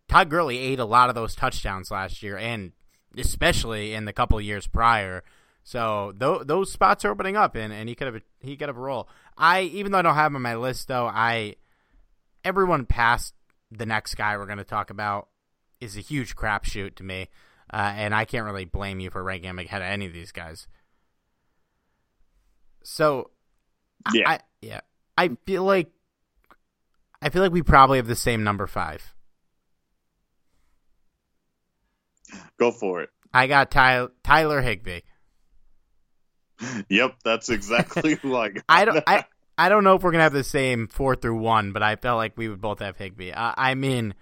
Todd Gurley ate a lot of those touchdowns last year, and especially in the couple years prior. So th- those spots are opening up, and, and he could have he could have a role. I even though I don't have him on my list though, I everyone past the next guy we're going to talk about is a huge crapshoot to me uh, and I can't really blame you for ranking him ahead of any of these guys. So, yeah, I, yeah, I feel like I feel like we probably have the same number five. Go for it. I got Ty- Tyler Higbee. Yep, that's exactly who I got. I don't. I, I don't know if we're gonna have the same four through one, but I felt like we would both have Higbee. Uh, I mean,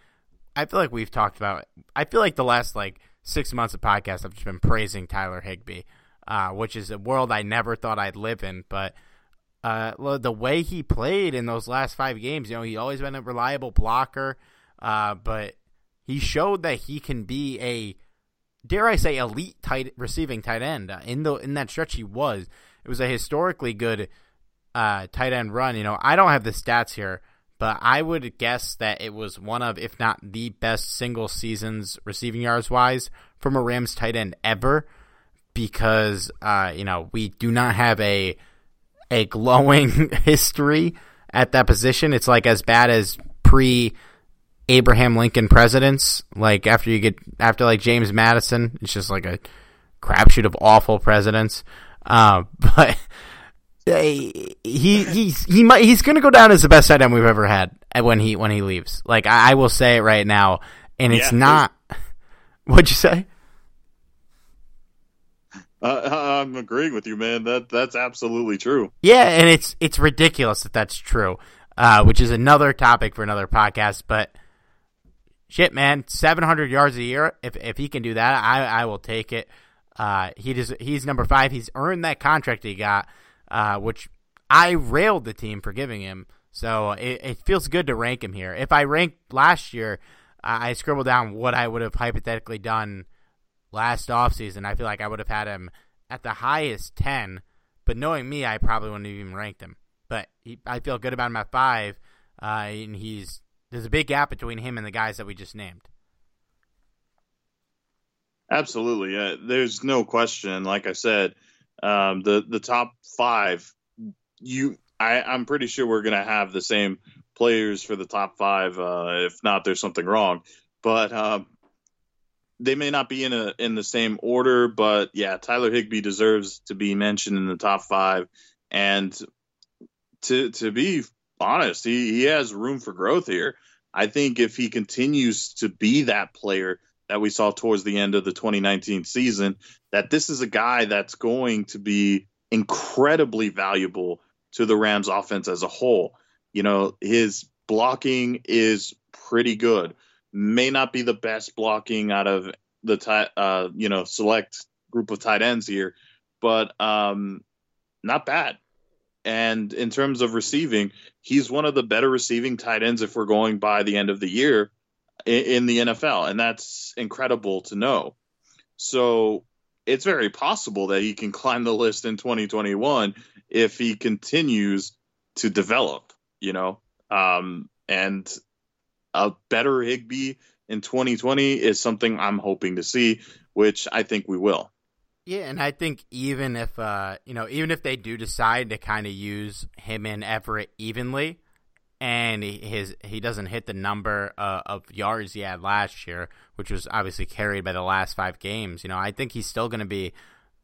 I feel like we've talked about. I feel like the last like six months of podcast, I've just been praising Tyler Higbee, uh, which is a world I never thought I'd live in. But uh, the way he played in those last five games, you know, he always been a reliable blocker, uh, but he showed that he can be a, dare I say, elite tight receiving tight end. Uh, in the in that stretch, he was. It was a historically good uh, tight end run. You know, I don't have the stats here but I would guess that it was one of, if not the best single seasons receiving yards wise from a Rams tight end ever, because uh, you know we do not have a a glowing history at that position. It's like as bad as pre Abraham Lincoln presidents. Like after you get after like James Madison, it's just like a crapshoot of awful presidents. Uh, but he he's he might he's gonna go down as the best tight end we've ever had when he when he leaves. Like I, I will say it right now, and it's yeah, not. What'd you say? Uh, I'm agreeing with you, man. That that's absolutely true. Yeah, and it's it's ridiculous that that's true, uh, which is another topic for another podcast. But shit, man, 700 yards a year. If if he can do that, I I will take it. Uh, he does. He's number five. He's earned that contract he got uh, which I railed the team for giving him. So it, it, feels good to rank him here. If I ranked last year, I scribbled down what I would have hypothetically done last offseason. I feel like I would have had him at the highest 10, but knowing me, I probably wouldn't have even ranked him. But he, I feel good about him at 5, uh, and he's there's a big gap between him and the guys that we just named. Absolutely. Uh, there's no question. Like I said, um, the the top five, you, I, I'm pretty sure we're gonna have the same players for the top five. Uh, if not, there's something wrong. But um, they may not be in a in the same order. But yeah, Tyler Higbee deserves to be mentioned in the top five. And to to be honest, he, he has room for growth here. I think if he continues to be that player that we saw towards the end of the 2019 season, that this is a guy that's going to be incredibly valuable to the Rams offense as a whole. You know, his blocking is pretty good. May not be the best blocking out of the tight, uh, you know, select group of tight ends here, but um, not bad. And in terms of receiving, he's one of the better receiving tight ends if we're going by the end of the year in, the NFL. And that's incredible to know. So it's very possible that he can climb the list in 2021 if he continues to develop, you know. Um, and a better Higbee in 2020 is something I'm hoping to see, which I think we will. Yeah, and I think even if uh, you know, even if they do decide to kind of use him and Everett evenly, and he, his he doesn't hit the number uh, of yards he had last year, which was obviously carried by the last five games. You know, I think he's still going to be.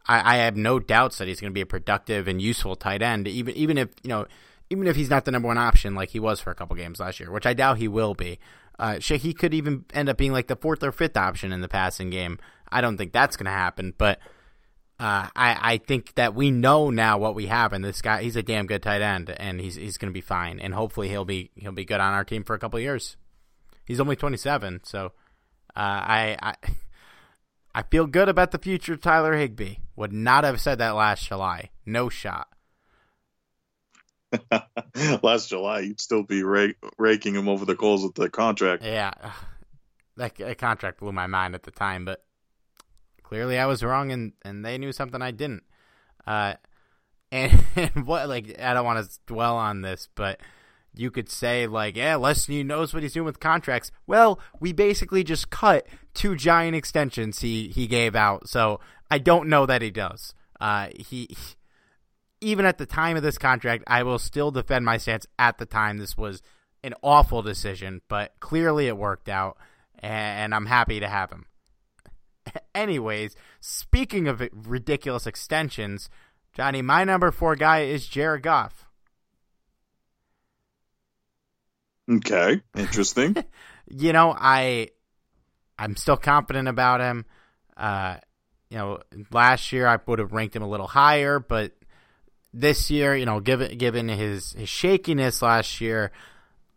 I, I have no doubts that he's going to be a productive and useful tight end, even even if you know, even if he's not the number one option like he was for a couple games last year, which I doubt he will be. Uh, he could even end up being like the fourth or fifth option in the passing game. I don't think that's going to happen, but uh, I, I think that we know now what we have, and this guy he's a damn good tight end, and he's he's going to be fine, and hopefully he'll be he'll be good on our team for a couple years. He's only 27, so uh, I, I I feel good about the future of Tyler Higbee. Would not have said that last July. No shot. last July, you'd still be raking him over the coals with the contract. Yeah, that, that contract blew my mind at the time, but clearly I was wrong and and they knew something I didn't. Uh, and, and what like I don't want to dwell on this, but you could say like, yeah, Leslie knows what he's doing with contracts. Well, we basically just cut two giant extensions he he gave out, so I don't know that he does. Uh, he, he even at the time of this contract, I will still defend my stance. At the time, this was an awful decision, but clearly it worked out, and I'm happy to have him. Anyways, speaking of ridiculous extensions, Johnny, my number four guy is Jared Goff. Okay, interesting. you know, I I'm still confident about him. Uh, you know, last year I would have ranked him a little higher, but this year, you know, given given his his shakiness last year,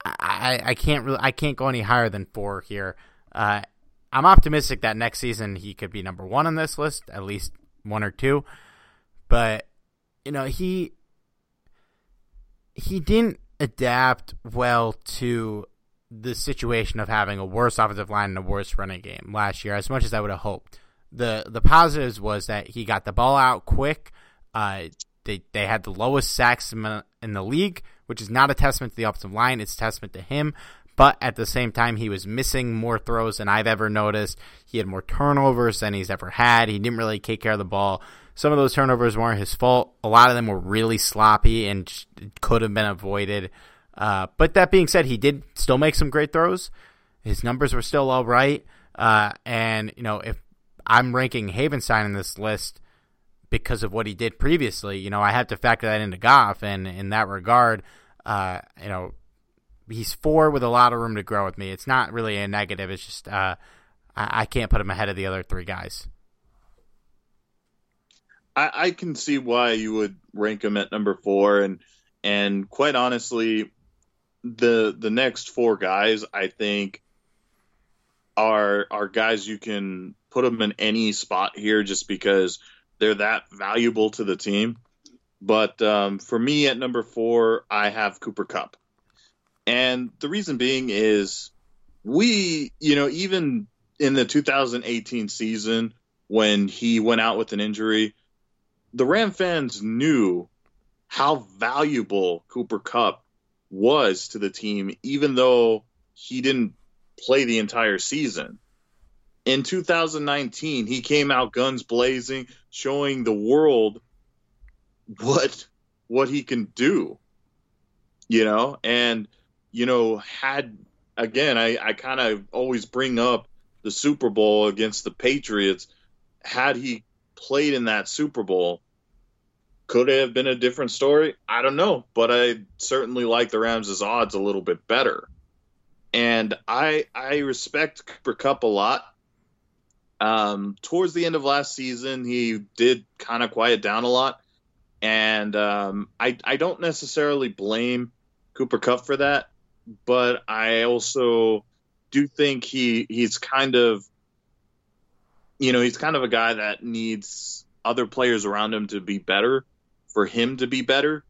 I I can't really I can't go any higher than four here. Uh, I'm optimistic that next season he could be number one on this list, at least one or two. But you know, he he didn't adapt well to the situation of having a worse offensive line and a worse running game last year, as much as I would have hoped. the The positives was that he got the ball out quick. Uh, they they had the lowest sacks in the league, which is not a testament to the offensive line; it's a testament to him. But at the same time, he was missing more throws than I've ever noticed. He had more turnovers than he's ever had. He didn't really take care of the ball. Some of those turnovers weren't his fault. A lot of them were really sloppy and could have been avoided. Uh, but that being said, he did still make some great throws. His numbers were still all right. Uh, and, you know, if I'm ranking Havenstein in this list because of what he did previously, you know, I have to factor that into Goff. And in that regard, uh, you know, he's four with a lot of room to grow with me. It's not really a negative. It's just uh, I, I, can't put him ahead of the other three guys. I, I, can see why you would rank him at number four, and and quite honestly, the the next four guys I think are are guys you can put them in any spot here just because they're that valuable to the team. But um, for me at number four, I have Cooper Kupp. And the reason being is we, you know, even in the 2018 season when he went out with an injury, the Ram fans knew how valuable Cooper Kupp was to the team, even though he didn't play the entire season. in 2019, he came out guns blazing, showing the world what what he can do. You know, and you know, had again, I, I kind of always bring up the Super Bowl against the Patriots. Had he played in that Super Bowl, could it have been a different story? I don't know, but I certainly like the Rams' odds a little bit better. And I I respect Cooper Kupp a lot. Um, towards the end of last season, he did kind of quiet down a lot, and um, I I don't necessarily blame Cooper Kupp for that, but I also do think he he's kind of you know he's kind of a guy that needs other players around him to be better for him to be better.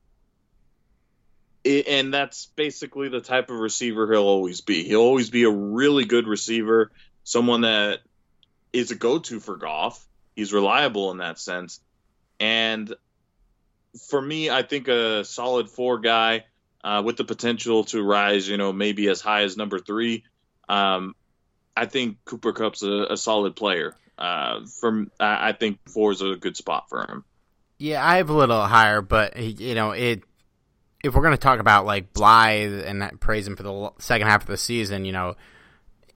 It, and that's basically the type of receiver he'll always be. He'll always be a really good receiver someone that is a go-to for Goff. He's reliable in that sense. And for me i think a solid four guy uh, with the potential to rise you know maybe as high as number three um, I think Cooper Kupp's a, a solid player. Uh, from I, think four is a good spot for him. Yeah, I have a little higher, but you know it. If we're going to talk about like Blythe and praise him for the second half of the season, you know,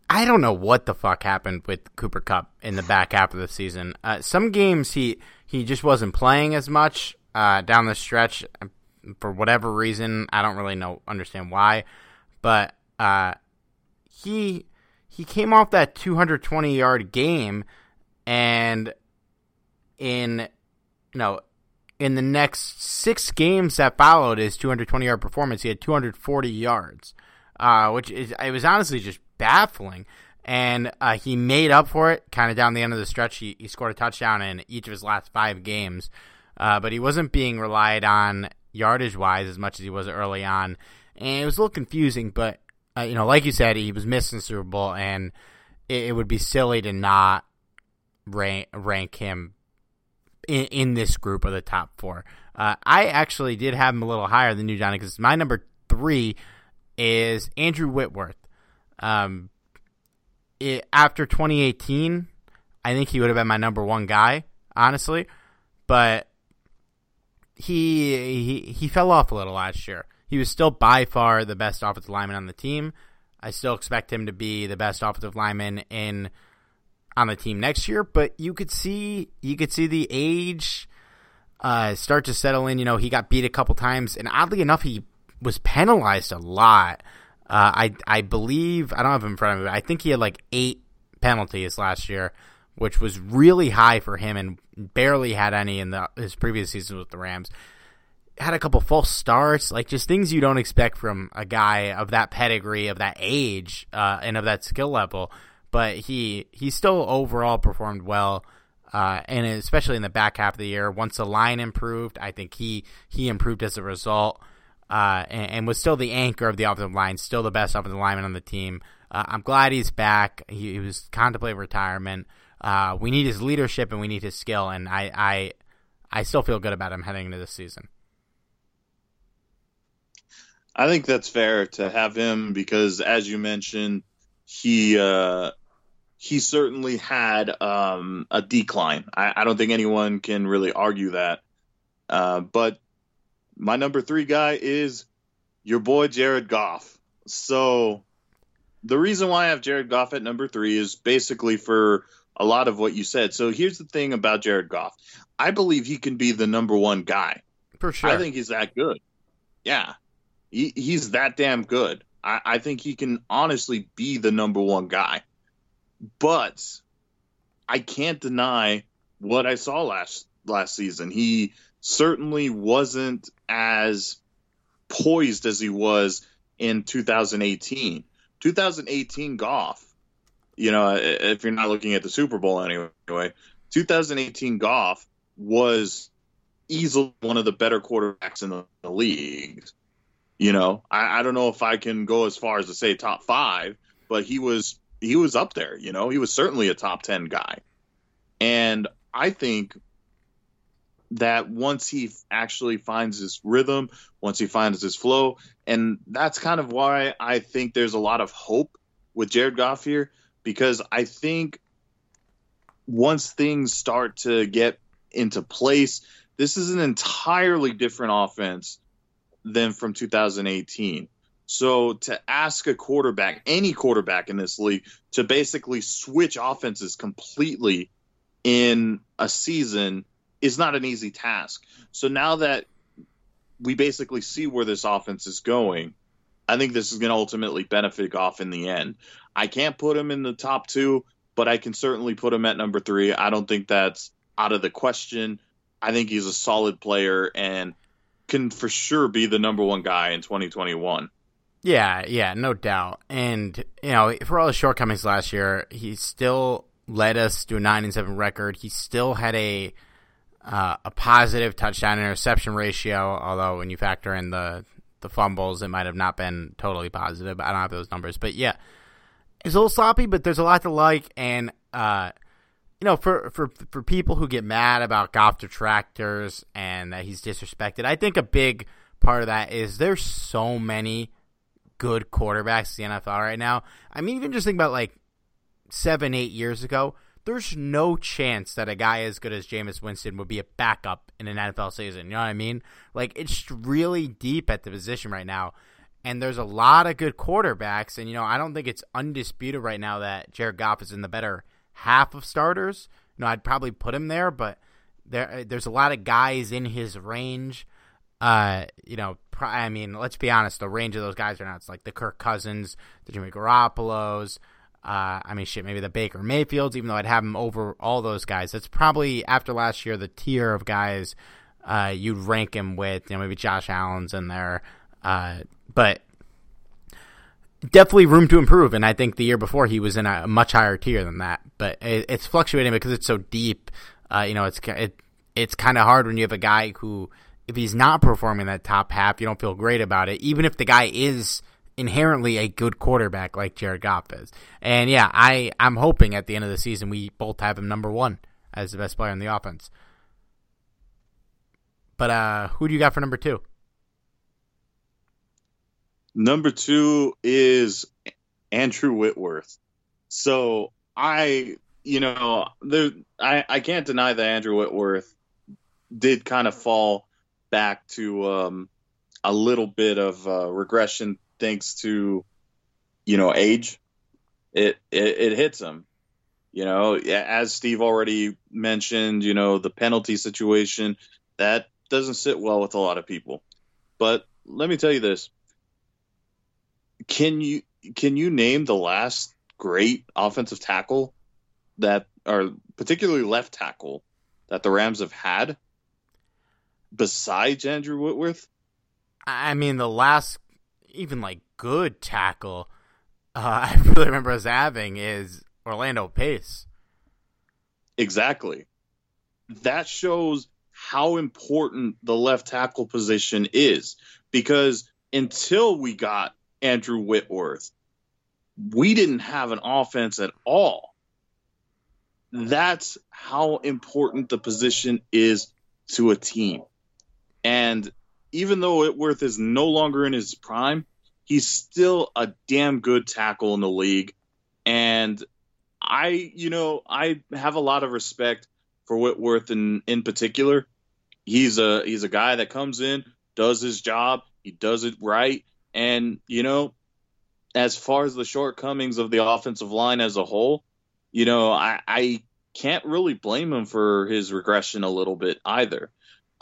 I don't know what the fuck happened with Cooper Kupp in the back half of the season. Uh, some games he he just wasn't playing as much uh, down the stretch for whatever reason. I don't really know understand why, but uh, he he came off that 220 yard game and in no in the next six games that followed his 220 yard performance he had 240 yards uh, which is it was honestly just baffling and uh, he made up for it kind of down the end of the stretch he, he scored a touchdown in each of his last five games uh, but he wasn't being relied on yardage wise as much as he was early on and it was a little confusing but uh, you know, like you said, he was missing Super Bowl, and it, it, would be silly to not rank rank him in, in this group of the top four. Uh, I actually did have him a little higher than you, Johnny, because my number three is Andrew Whitworth. Um, it, after 2018, I think he would have been my number one guy, honestly, but he he he fell off a little last year. He was still by far the best offensive lineman on the team. I still expect him to be the best offensive lineman in on the team next year, but you could see you could see the age uh, start to settle in. You know, he got beat a couple times, and oddly enough, he was penalized a lot. Uh, I I believe I don't have him in front of me. I think he had like eight penalties last year, which was really high for him, and barely had any in the his previous season with the Rams had a couple false starts, like just things you don't expect from a guy of that pedigree, of that age, uh, and of that skill level. But he he still overall performed well, uh, and especially in the back half of the year. Once the line improved, I think he he improved as a result, uh, and, and, was still the anchor of the offensive line, still the best offensive lineman on the team. Uh, I'm glad he's back. He, he was contemplating retirement. Uh, we need his leadership and we need his skill, and I I I still feel good about him heading into this season. I think that's fair to have him because, as you mentioned, he uh, he certainly had um, a decline. I, I, don't think anyone can really argue that. Uh, but my number three guy is your boy Jared Goff. So the reason why I have Jared Goff at number three is basically for a lot of what you said. So here's the thing about Jared Goff. I believe he can be the number one guy. For sure. I think he's that good. Yeah. He, he's that damn good. I, I think he can honestly be the number one guy. But I can't deny what I saw last last season. He certainly wasn't as poised as he was in 2018. 2018 Goff, you know, if you're not looking at the Super Bowl anyway, 2018 Goff was easily one of the better quarterbacks in the, the league. You know, I, I don't know if I can go as far as to say top five, but he was he was up there. You know, he was certainly a top ten guy, and I think that once he actually finds his rhythm, once he finds his flow, and that's kind of why I think there's a lot of hope with Jared Goff here because I think once things start to get into place, this is an entirely different offense than from 2018. So to ask a quarterback, any quarterback in this league, to basically switch offenses completely in a season is not an easy task. So now that we basically see where this offense is going, I think this is going to ultimately benefit Goff in the end. I can't put him in the top two, but I can certainly put him at number three. I don't think that's out of the question. I think he's a solid player and can for sure be the number one guy in 2021. Yeah, yeah, no doubt. And you know, for all his shortcomings last year, he still led us to a nine and seven record. He still had a uh, a positive touchdown interception ratio. Although when you factor in the the fumbles, it might have not been totally positive. I don't have those numbers, but yeah, it's a little sloppy. But there's a lot to like, and uh, you know, for for for people who get mad about Goff detractors and that he's disrespected, I think a big part of that is there's so many good quarterbacks in the NFL right now. I mean, even just think about like seven, eight years ago, there's no chance that a guy as good as Jameis Winston would be a backup in an NFL season. You know what I mean? Like, it's really deep at the position right now. And there's a lot of good quarterbacks. And, you know, I don't think it's undisputed right now that Jared Goff is in the better half of starters. You know, I'd probably put him there, but there there's a lot of guys in his range uh, you know, I mean, let's be honest, the range of those guys are not. It's like the Kirk Cousins, the Jimmy Garoppolo's. Uh, I mean, shit, maybe the Baker Mayfields. Even though I'd have him over all those guys, that's probably after last year the tier of guys uh, you'd rank him with. You know, maybe Josh Allen's in there, uh, but definitely room to improve. And I think the year before he was in a much higher tier than that. But it, it's fluctuating because it's so deep. Uh, you know, it's it, it's kind of hard when you have a guy who if he's not performing that top half, you don't feel great about it, even if the guy is inherently a good quarterback like Jared Goff is. And yeah, I, I'm hoping at the end of the season we both have him number one as the best player in the offense. But uh, who do you got for number two? Number two is Andrew Whitworth. So I, you know, there, I, I can't deny that Andrew Whitworth did kind of fall back to um, a little bit of uh, regression thanks to you know age. It, it it hits him. You know, as Steve already mentioned, you know the penalty situation that doesn't sit well with a lot of people. But let me tell you this: can you can you name the last great offensive tackle that, or particularly left tackle, that the Rams have had? besides Andrew Whitworth? I mean, the last even like good tackle uh, I really remember us having is Orlando Pace. Exactly. That shows how important the left tackle position is because until we got Andrew Whitworth, we didn't have an offense at all. That's how important the position is to a team. And even though Whitworth is no longer in his prime, he's still a damn good tackle in the league. And I, you know, I have a lot of respect for Whitworth in in particular. He's a he's a guy that comes in, does his job, he does it right, and you know, as far as the shortcomings of the offensive line as a whole, you know, I, I can't really blame him for his regression a little bit either.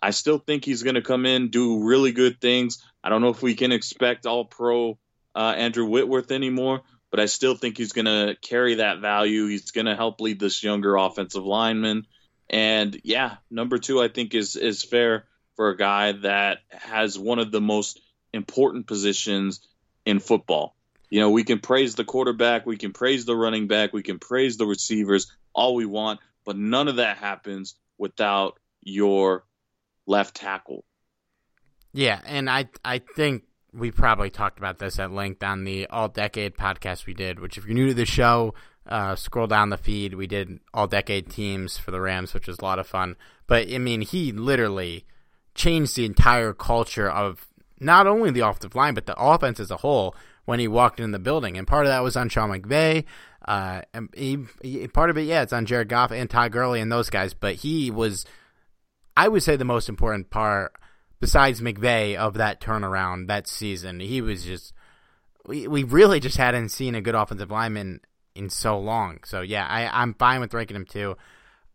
I still think he's going to come in, do really good things. I don't know if we can expect all pro uh, Andrew Whitworth anymore, but I still think he's going to carry that value. He's going to help lead this younger offensive lineman. And yeah, number two, I think is is fair for a guy that has one of the most important positions in football. You know, we can praise the quarterback, we can praise the running back, we can praise the receivers all we want, but none of that happens without your left tackle. Yeah, and I I think we probably talked about this at length on the All Decade podcast we did. Which, if you're new to the show, uh, scroll down the feed. We did All Decade teams for the Rams, which was a lot of fun. But I mean, he literally changed the entire culture of not only the offensive line but the offense as a whole when he walked in the building. And part of that was on Sean McVay. Uh, and he, he, part of it, yeah, it's on Jared Goff and Todd Gurley and those guys, but he was, I would say, the most important part besides McVay of that turnaround that season. He was just, we, we really just hadn't seen a good offensive lineman in so long. So yeah, I, I'm fine with ranking him too.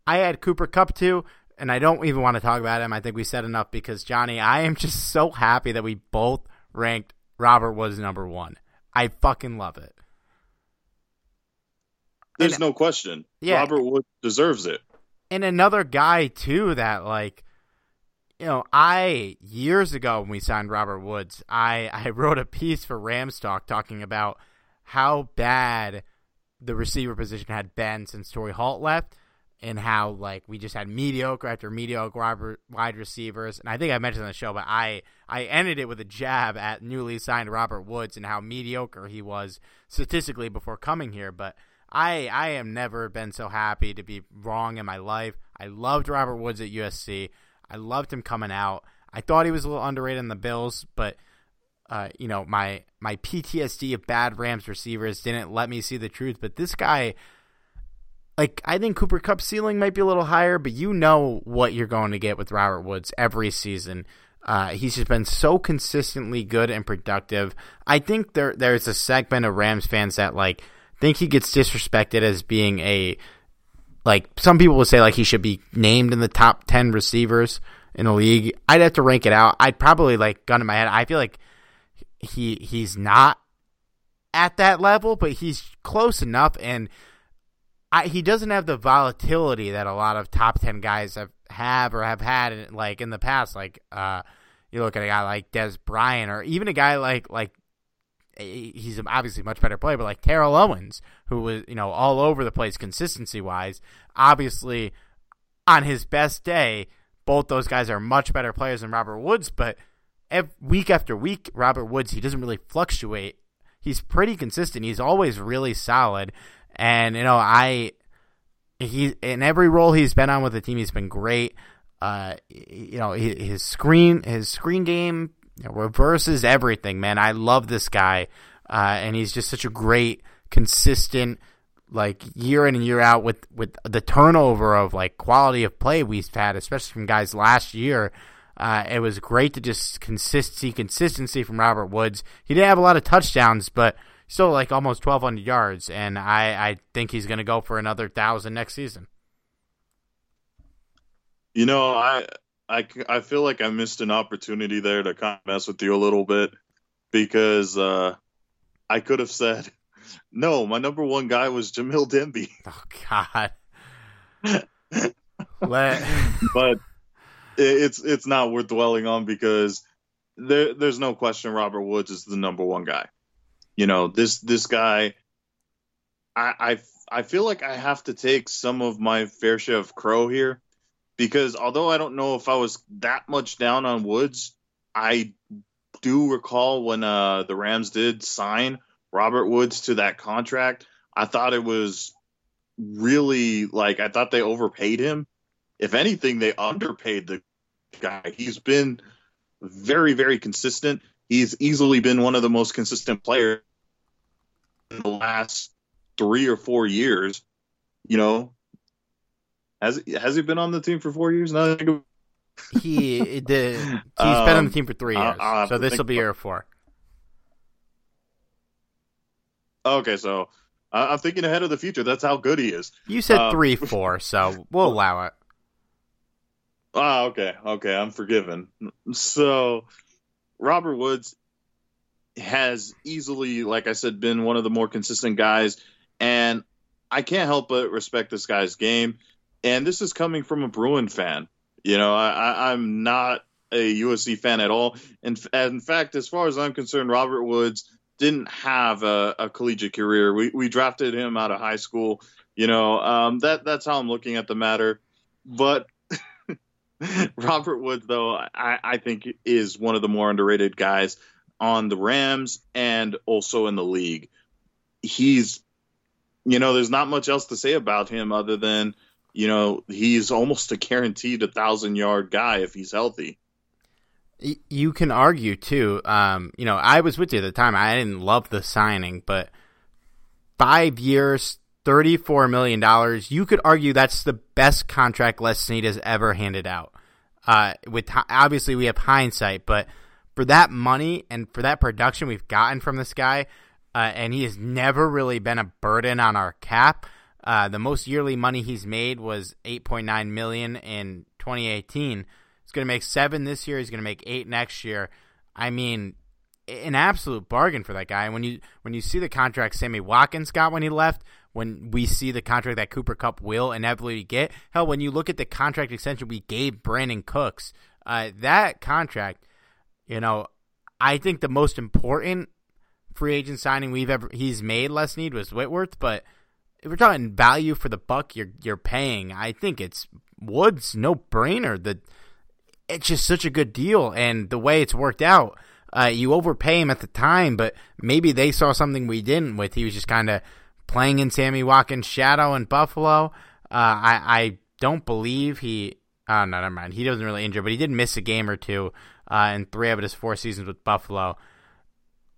I had Cooper Kupp too, and I don't even want to talk about him. I think we said enough because Johnny, I am just so happy that we both ranked Robert Woods number one. I fucking love it. There's and, no question. Yeah, Robert Woods deserves it. And another guy too that like you know, I years ago when we signed Robert Woods, I I wrote a piece for Ramstock talking about how bad the receiver position had been since Torry Holt left and how like we just had mediocre after mediocre wide receivers. And I think I mentioned on the show, but I I ended it with a jab at newly signed Robert Woods and how mediocre he was statistically before coming here. But I I have never been so happy to be wrong in my life. I loved Robert Woods at USC. I loved him coming out. I thought he was a little underrated in the Bills, but uh, you know my my PTSD of bad Rams receivers didn't let me see the truth. But this guy, like I think Cooper Kupp ceiling might be a little higher, but you know what you're going to get with Robert Woods every season. Uh, he's just been so consistently good and productive. I think there there's a segment of Rams fans that like think he gets disrespected as being a like some people would say like he should be named in the top 10 receivers in the league. I'd have to rank it out. I'd probably like gun in my head. I feel like he he's not at that level, but he's close enough and I, he doesn't have the volatility that a lot of top 10 guys have have or have had in, like in the past like uh you look at a guy like Dez Bryant or even a guy like like he's obviously a much better player, but like Terrell Owens, who was you know all over the place consistency wise, obviously on his best day, both those guys are much better players than Robert Woods. But week after week, Robert Woods he doesn't really fluctuate. He's pretty consistent. He's always really solid, and you know I he in every role he's been on with the team, he's been great. Uh, you know his screen his screen game reverses everything, man. I love this guy, uh, and he's just such a great, consistent, like year in and year out with with the turnover of like quality of play we've had, especially from guys last year. Uh, it was great to just consist see consistency from Robert Woods. He didn't have a lot of touchdowns, but still like almost 1,200 yards, and I I think he's going to go for another thousand next season. You know, I I, I feel like I missed an opportunity there to kind of mess with you a little bit because uh, I could have said, no, my number one guy was Jamil Demby. Oh, God. but it's it's not worth dwelling on because there there's no question Robert Woods is the number one guy. You know this this guy. I I I feel like I have to take some of my fair share of crow here because although I don't know if I was that much down on Woods, I do recall when uh, the Rams did sign Robert Woods to that contract. I thought it was really like I thought they overpaid him. If anything, they underpaid the guy. He's been very, very consistent. He's easily been one of the most consistent players in the last three or four years. You know, has has he been on the team for four years No, he the he's um, been on the um, team for three years, I'll, I'll so this will be year four. Okay, so uh, I'm thinking ahead of the future. That's how good he is. You said um, three, four, so we'll allow it. Ah, okay, okay, I'm forgiven. So, Robert Woods has easily, like I said, been one of the more consistent guys, and I can't help but respect this guy's game and this is coming from a Bruin fan. You know, I, am not a USC fan at all. And in fact, as far as I'm concerned, Robert Woods didn't have a, a collegiate career. We, we drafted him out of high school. You know, um, that that's how I'm looking at the matter. But Robert Woods, though, I, I think is one of the more underrated guys on the Rams and also in the league. He's, you know, there's not much else to say about him other than – you know, he's almost a guaranteed a thousand yard guy if he's healthy. You can argue too. Um, you know, I was with you at the time. I didn't love the signing, but five years, $34 million. You could argue that's the best contract Les Snead has ever handed out. Uh, with obviously we have hindsight, but for that money and for that production we've gotten from this guy, uh, and he has never really been a burden on our cap. Uh, the most yearly money he's made was 8.9 million in 2018. He's going to make seven this year. He's going to make eight next year. I mean, an absolute bargain for that guy. When you when you see the contract Sammy Watkins got when he left, when we see the contract that Cooper Kupp will inevitably get, hell, when you look at the contract extension we gave Brandin Cooks, uh, that contract, you know, I think the most important free agent signing we've ever he's made Les Snead was Whitworth, but if we're talking value for the buck you're you're paying, I think it's Woods no brainer. The it's just such a good deal, and the way it's worked out uh, you overpay him at the time, but maybe they saw something we didn't with. He was just kind of playing in Sammy Watkins' shadow in Buffalo. Uh, I, I don't believe he. Oh, no, never mind. He doesn't really injure, but he did miss a game or two uh, in three of his four seasons with Buffalo.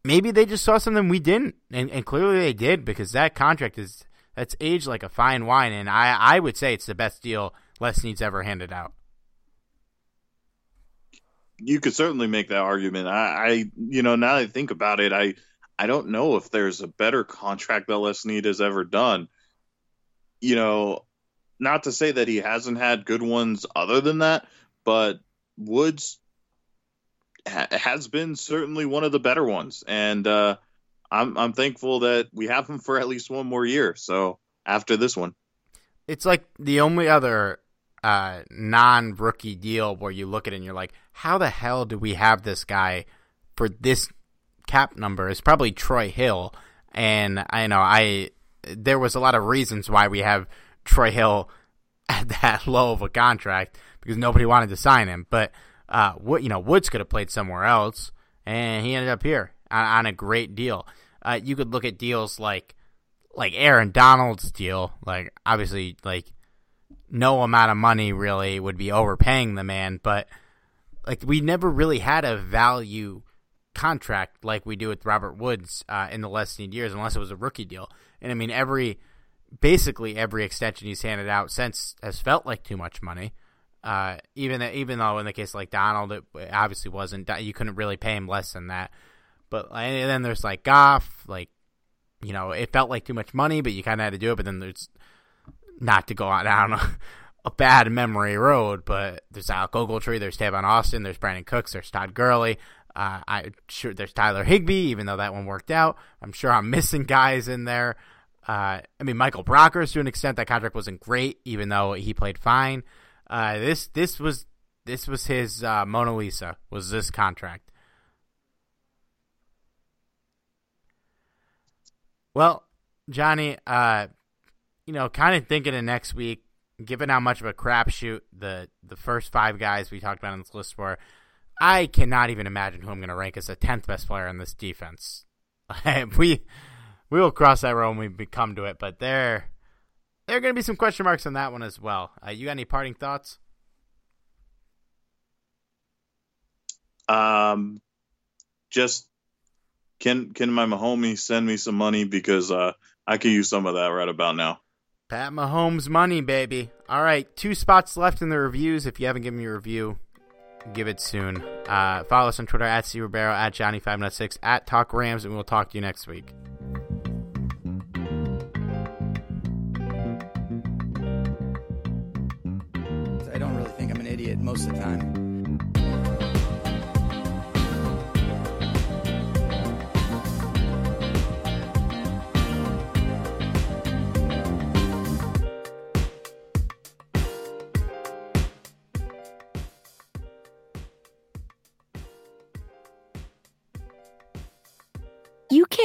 Maybe they just saw something we didn't, and, and clearly they did because that contract is that's aged like a fine wine, and I, I would say it's the best deal Les Snead's ever handed out you could certainly make that argument. I, I, you know, now that I think about it, I, I don't know if there's a better contract that Les Snead has ever done. You know, not to say that he hasn't had good ones other than that, but Woods ha- has been certainly one of the better ones, and uh, I'm I'm thankful that we have him for at least one more year. So after this one, it's like the only other uh, non rookie deal where you look at it and you're like, how the hell do we have this guy for this cap number? is probably Troy Hill. And I know I there was a lot of reasons why we have Troy Hill at that low of a contract because nobody wanted to sign him. But uh, what you know, Woods could have played somewhere else, and he ended up here on, on a great deal. Uh, you could look at deals like like Aaron Donald's deal, like obviously like no amount of money really would be overpaying the man, but like we never really had a value contract like we do with Robert Woods uh, in the Les Snead years, unless it was a rookie deal. And I mean, every basically every extension he's handed out since has felt like too much money. Uh, even even though in the case like Donald, it obviously wasn't. You couldn't really pay him less than that. But and then there's like Goff, like you know, it felt like too much money, but you kind of had to do it. But then there's not to go on down a, a bad memory road, but there's Alec Ogletree, there's Tavon Austin, there's Brandin Cooks, there's Todd Gurley. Uh, I sure there's Tyler Higbee, even though that one worked out. I'm sure I'm missing guys in there. Uh, I mean, Michael Brockers to an extent. That contract wasn't great, even though he played fine. Uh, this this was this was his uh, Mona Lisa. Was this contract? Well, Johnny, uh, you know, kind of thinking of next week, given how much of a crapshoot the the first five guys we talked about on this list were, I cannot even imagine who I'm going to rank as the tenth best player in this defense. we we will cross that road when we come to it, but there there are going to be some question marks on that one as well. Uh, you got any parting thoughts? Um, just can can my homie send me some money because uh, I could use some of that right about now. Pat Mahomes money, baby. All right, two spots left in the reviews. If you haven't given me a review, give it soon. Uh, follow us on Twitter at C at Johnny596, at Talk Rams, and we'll talk to you next week. I don't really think I'm an idiot most of the time.